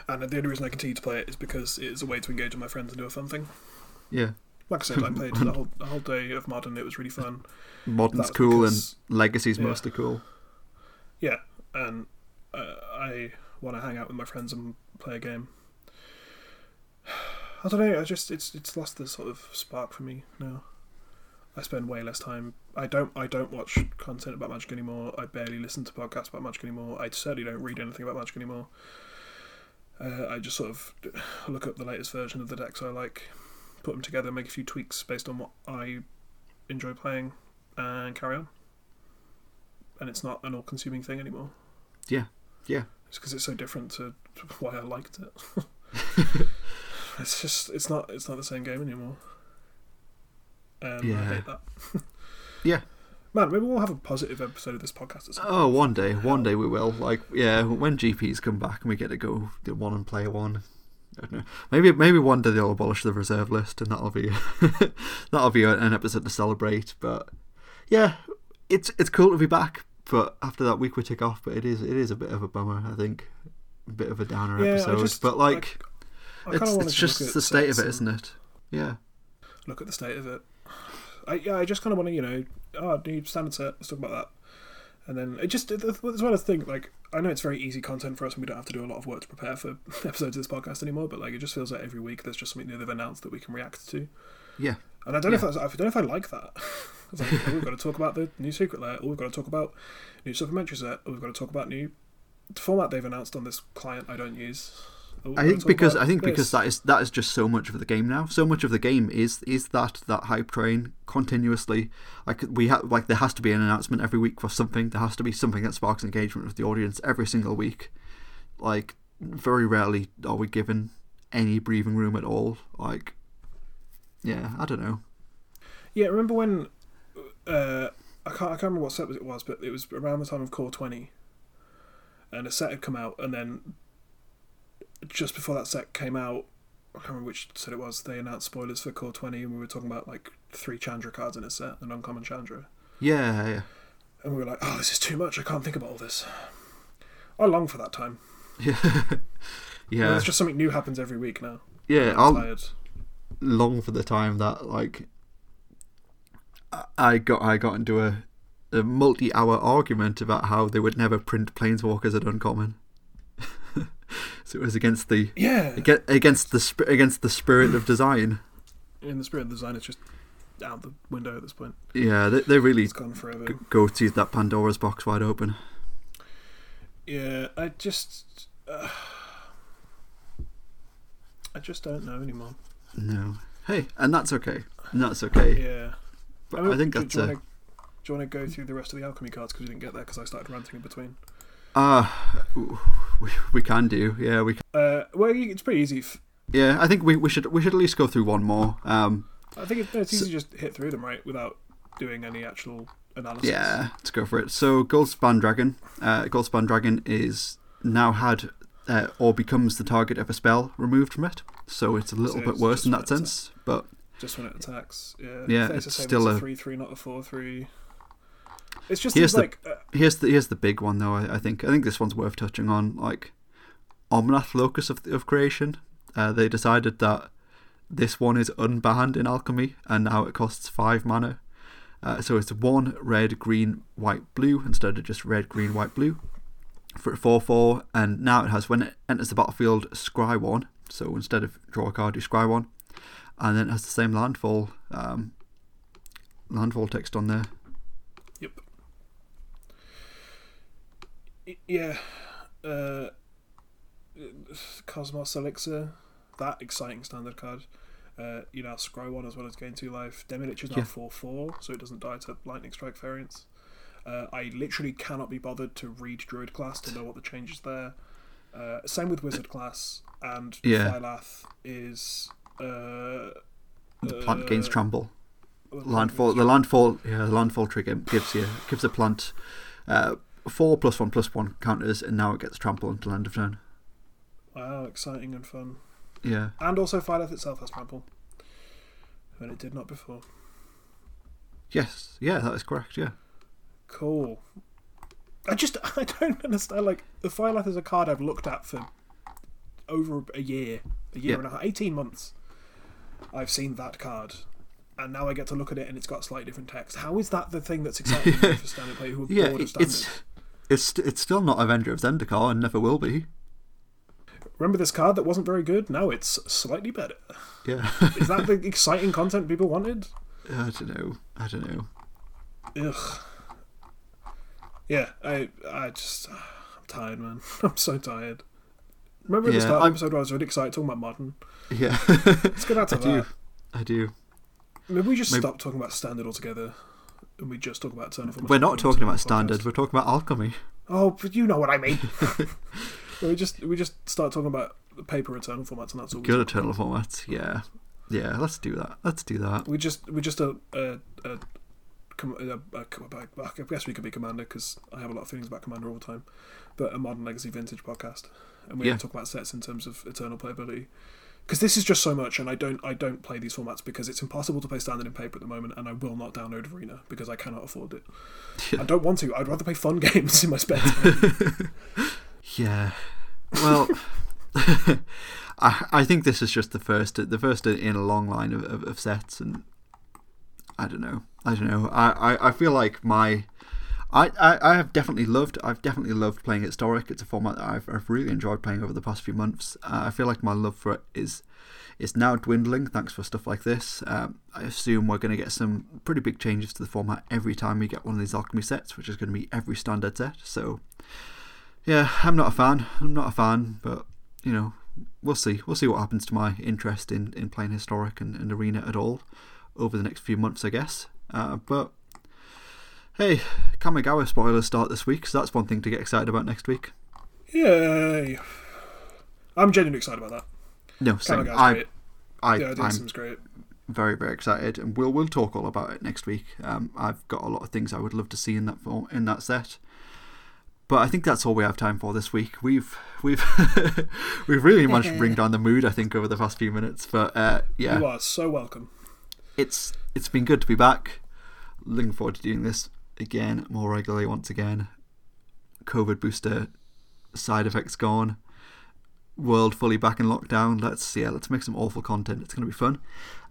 And the only reason I continue to play it is because it is a way to engage with my friends and do a fun thing. Yeah, Like I said, I played the whole, the whole day of Modern. It was really fun. modern's That's cool because- and legacy's yeah. mostly cool. Yeah, and uh, I want to hang out with my friends and play a game. I don't know. I just it's it's lost the sort of spark for me now. I spend way less time. I don't I don't watch content about Magic anymore. I barely listen to podcasts about Magic anymore. I certainly don't read anything about Magic anymore. Uh, I just sort of look up the latest version of the decks I like, put them together, make a few tweaks based on what I enjoy playing, and carry on. And it's not an all-consuming thing anymore. Yeah, yeah. It's because it's so different to why I liked it. it's just it's not it's not the same game anymore. Um, I Yeah. hate that. Yeah. Man, maybe we'll have a positive episode of this podcast. Or something. Oh, one day, one day we will. Like, yeah, when GPs come back and we get to go do one and play one. I don't know. Maybe, maybe one day they'll abolish the reserve list, and that'll be that'll be an episode to celebrate. But yeah, it's it's cool to be back. But after that week we took off, but it is it is a bit of a bummer. I think a bit of a downer Yeah, episode. just- but like, I kinda it's it's just the state of it, isn't it? Yeah, Look at the state of it. I yeah, I just kind of want to you know, oh, new standard set. Let's talk about that. And then it just one of the thing. Like I know it's very easy content for us, and we don't have to do a lot of work to prepare for episodes of this podcast anymore. But like it just feels like every week there's just something new they've announced that we can react to. yeah, And I don't know if that's, I don't know if I like that. Like, oh, we've got to talk about the new secret lair. Or we've got to talk about new supplementary set. Or we've got to talk about new format they've announced on this client I don't use. Oh, or I think because I think because that is that is just so much of the game now. So much of the game is is that that hype train continuously. Like we have like there has to be an announcement every week for something. There has to be something that sparks engagement with the audience every single week. Like very rarely are we given any breathing room at all. Like yeah, I don't know. Yeah, remember when uh, I can't I can't remember what set it was, but it was around the time of Core Twenty, and a set had come out, and then just before that set came out, I can't remember which set it was. They announced spoilers for Core Twenty, and we were talking about like three Chandra cards in a set, an uncommon Chandra, Yeah, yeah. and we were like, "Oh, this is too much. I can't think about all this." I long for that time. Yeah. Yeah. It's just something new happens every week now. Yeah, I'm I'll tired. Long for the time that like I- got I got into a, a multi-hour argument about how they would never print planeswalkers at uncommon. so it was against the Yeah. aga- against the against the spirit of design. In the spirit of design, it's just out the window at this point. Yeah, they they really It's gone forever. go to that Pandora's box wide open. Yeah, I just. Uh, I just don't know anymore. No. Hey, and that's okay. And that's okay. Yeah. But mean, I think do, that's do you wanna- Do you want to go through the rest of the alchemy cards because we didn't get there because I started ranting in between? Ah, we, we can do. Yeah, we. Can. Uh, well, it's pretty easy. F- Yeah, I think we, we should we should at least go through one more. Um, I think it, no, it's easy to just hit through them right without doing any actual analysis. yeah, let's go for it. So, Goldspan Dragon. Uh, Goldspan Dragon is now had uh, or becomes the target of a spell removed from it. So it's a little So bit worse in that it's sense. But Just when it attacks. Yeah. Yeah, Face it's still a- three three, not a four three. It's just Here's the- like uh, here's the here's the big one though. I, I think I think this one's worth touching on. Like Omnath Locus of of Creation. Uh, they decided that this one is unbanned in alchemy, and now it costs five mana. Uh, so it's one red, green, white, blue instead of just red, green, white, blue for four four. And now it has when it enters the battlefield, scry one. So instead of draw a card, you scry one, and then it has the same landfall um, landfall text on there. Yep. Yeah. Uh, Cosmos Elixir, that exciting standard card. Uh, you now scry one as well as gain two life. Demilich is now Yeah. 4 4, so it doesn't die to lightning strike variants. Uh, I literally cannot be bothered to read Druid class to know what the change is there. Uh, same with Wizard class, and Yeah. Phylath is. Uh, The plant gains uh, trample. well, landfall the landfall yeah the landfall trigger gives you gives a plant uh, four plus one plus one counters and now it gets trample until end of turn Wow, exciting and fun. yeah And also Phylath itself has trample. When it did not before. yes yeah that is correct yeah Cool. I just I don't understand like the Phylath is a card I've looked at for over a year. A year Yeah. and a half eighteen months. I've seen that card. And now I get to look at it and it's got slightly different text. How is that the thing that's exciting for standard players who are yeah bored of it- standard? it's it's it's still not Avenger of Zendikar and never will be Remember this card that wasn't very good? Now it's slightly better. yeah Is that the exciting content people wanted? I don't know I don't know Ugh. Yeah, I I just I'm tired, man. I'm so tired. Remember at the start of the episode where I was really excited talking about modern? yeah Let's get back to I do that. I do Maybe we just Maybe- stop talking about standard altogether, and we just talk about eternal. Formats we're not talking about Podcast. standard we're talking about alchemy Oh, but you know what I mean. we just we just start talking about the paper eternal formats, and that's all. good eternal about. formats yeah yeah let's do that let's do that We just we just a a. a- a- a- I guess we could be Commander because I have a lot of feelings about Commander all the time, but a modern legacy vintage podcast, and we Yeah. don't talk about sets in terms of eternal playability. Because this is just so much, and I don't I don't play these formats because it's impossible to play standard in paper at the moment, and I will not download Arena because I cannot afford it. I don't want to. I'd rather play fun games in my spare time. Yeah. Well, I I think this is just the first the first in a long line of, of, of sets, and I don't know. I don't know. I, I, I feel like my I, I, I have definitely loved I've definitely loved playing historic. It's a format that I've, I've really enjoyed playing over the past few months. Uh, I feel like my love for it is is now dwindling thanks for stuff like this. Um, I assume we're going to get some pretty big changes to the format every time we get one of these alchemy sets, which is going to be every standard set. So yeah, I'm not a fan. I'm not a fan, but you know, we'll see. We'll see what happens to my interest in, in playing historic and, and arena at all over the next few months, I guess. Uh, but hey, Kamigawa spoilers start this week, so that's one thing to get excited about next week. Yay! I'm genuinely excited about that. No, same. I, great. I, Yeah, I I'm great. very very excited, and we'll we'll talk all about it next week. Um, I've got a lot of things I would love to see in that in that set. But I think that's all we have time for this week. We've we've we've really managed to bring down the mood. I think over the past few minutes, but uh, yeah, You are so welcome. it's it's been good to be back. Looking forward to doing this again more regularly once again. COVID booster side effects gone. World fully back in lockdown. Let's yeah, let's make some awful content. It's going to be fun.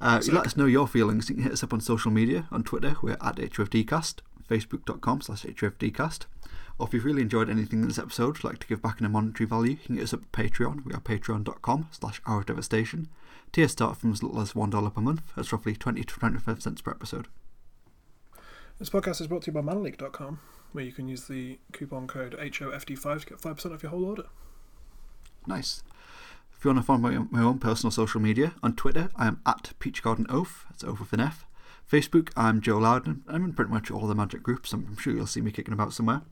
Uh, you let us know your feelings. You can hit us up on social media on Twitter. We're at HFDcast, Facebook.com slash HFDcast. Or if you've really enjoyed anything in this episode, like to give back in a monetary value, you can hit us up at Patreon. We are patreon.com slash hour of devastation. Tiers start from as little as $1 per month. That's roughly 20 to 25 cents per episode. This podcast is brought to you by manaleak.com, where you can use the coupon code HOFD5 to get 5% off your whole order. Nice. If you want to find my, my own personal social media, on Twitter I am at Peach Garden Oath, that's Oath with an F. Facebook I'm Joe Loudon. I'm in pretty much all the Magic groups. I'm sure you'll see me kicking about somewhere.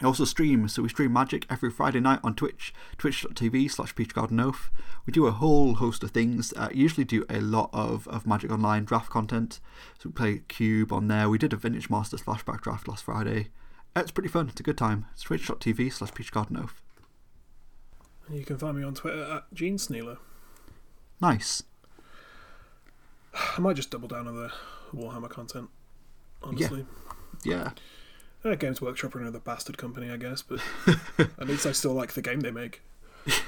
I also stream, so we stream Magic every Friday night on Twitch, twitch.tv slash peachgardenoath. We do a whole host of things. Uh, usually do a lot of, of Magic Online draft content. So we play Cube on there. We did a Vintage Masters flashback draft last Friday. It's pretty fun. It's a good time. It's twitch.tv slash peachgardenoath. You can find me on Twitter at Gene Snealer. Nice. I might just double down on the Warhammer content, honestly. Yeah. Uh, Games Workshop are another bastard company, I guess, but at least I still like the game they make.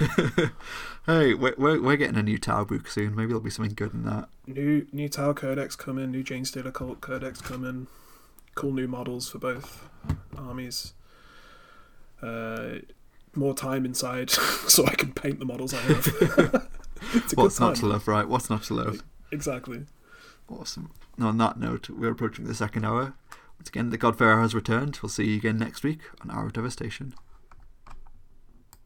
hey, we're, we're, we're getting a new Tower book soon. Maybe there'll be something good in that. New new Tau Codex coming, new Genestealer Cult Codex coming, cool new models for both armies. Uh, more time inside so I can paint the models I have. What's not to love, right? What's not to love? Exactly. Awesome. On that note, we're approaching the second hour. Once again, the Godfarer has returned. We'll see you again next week on Hour of Devastation.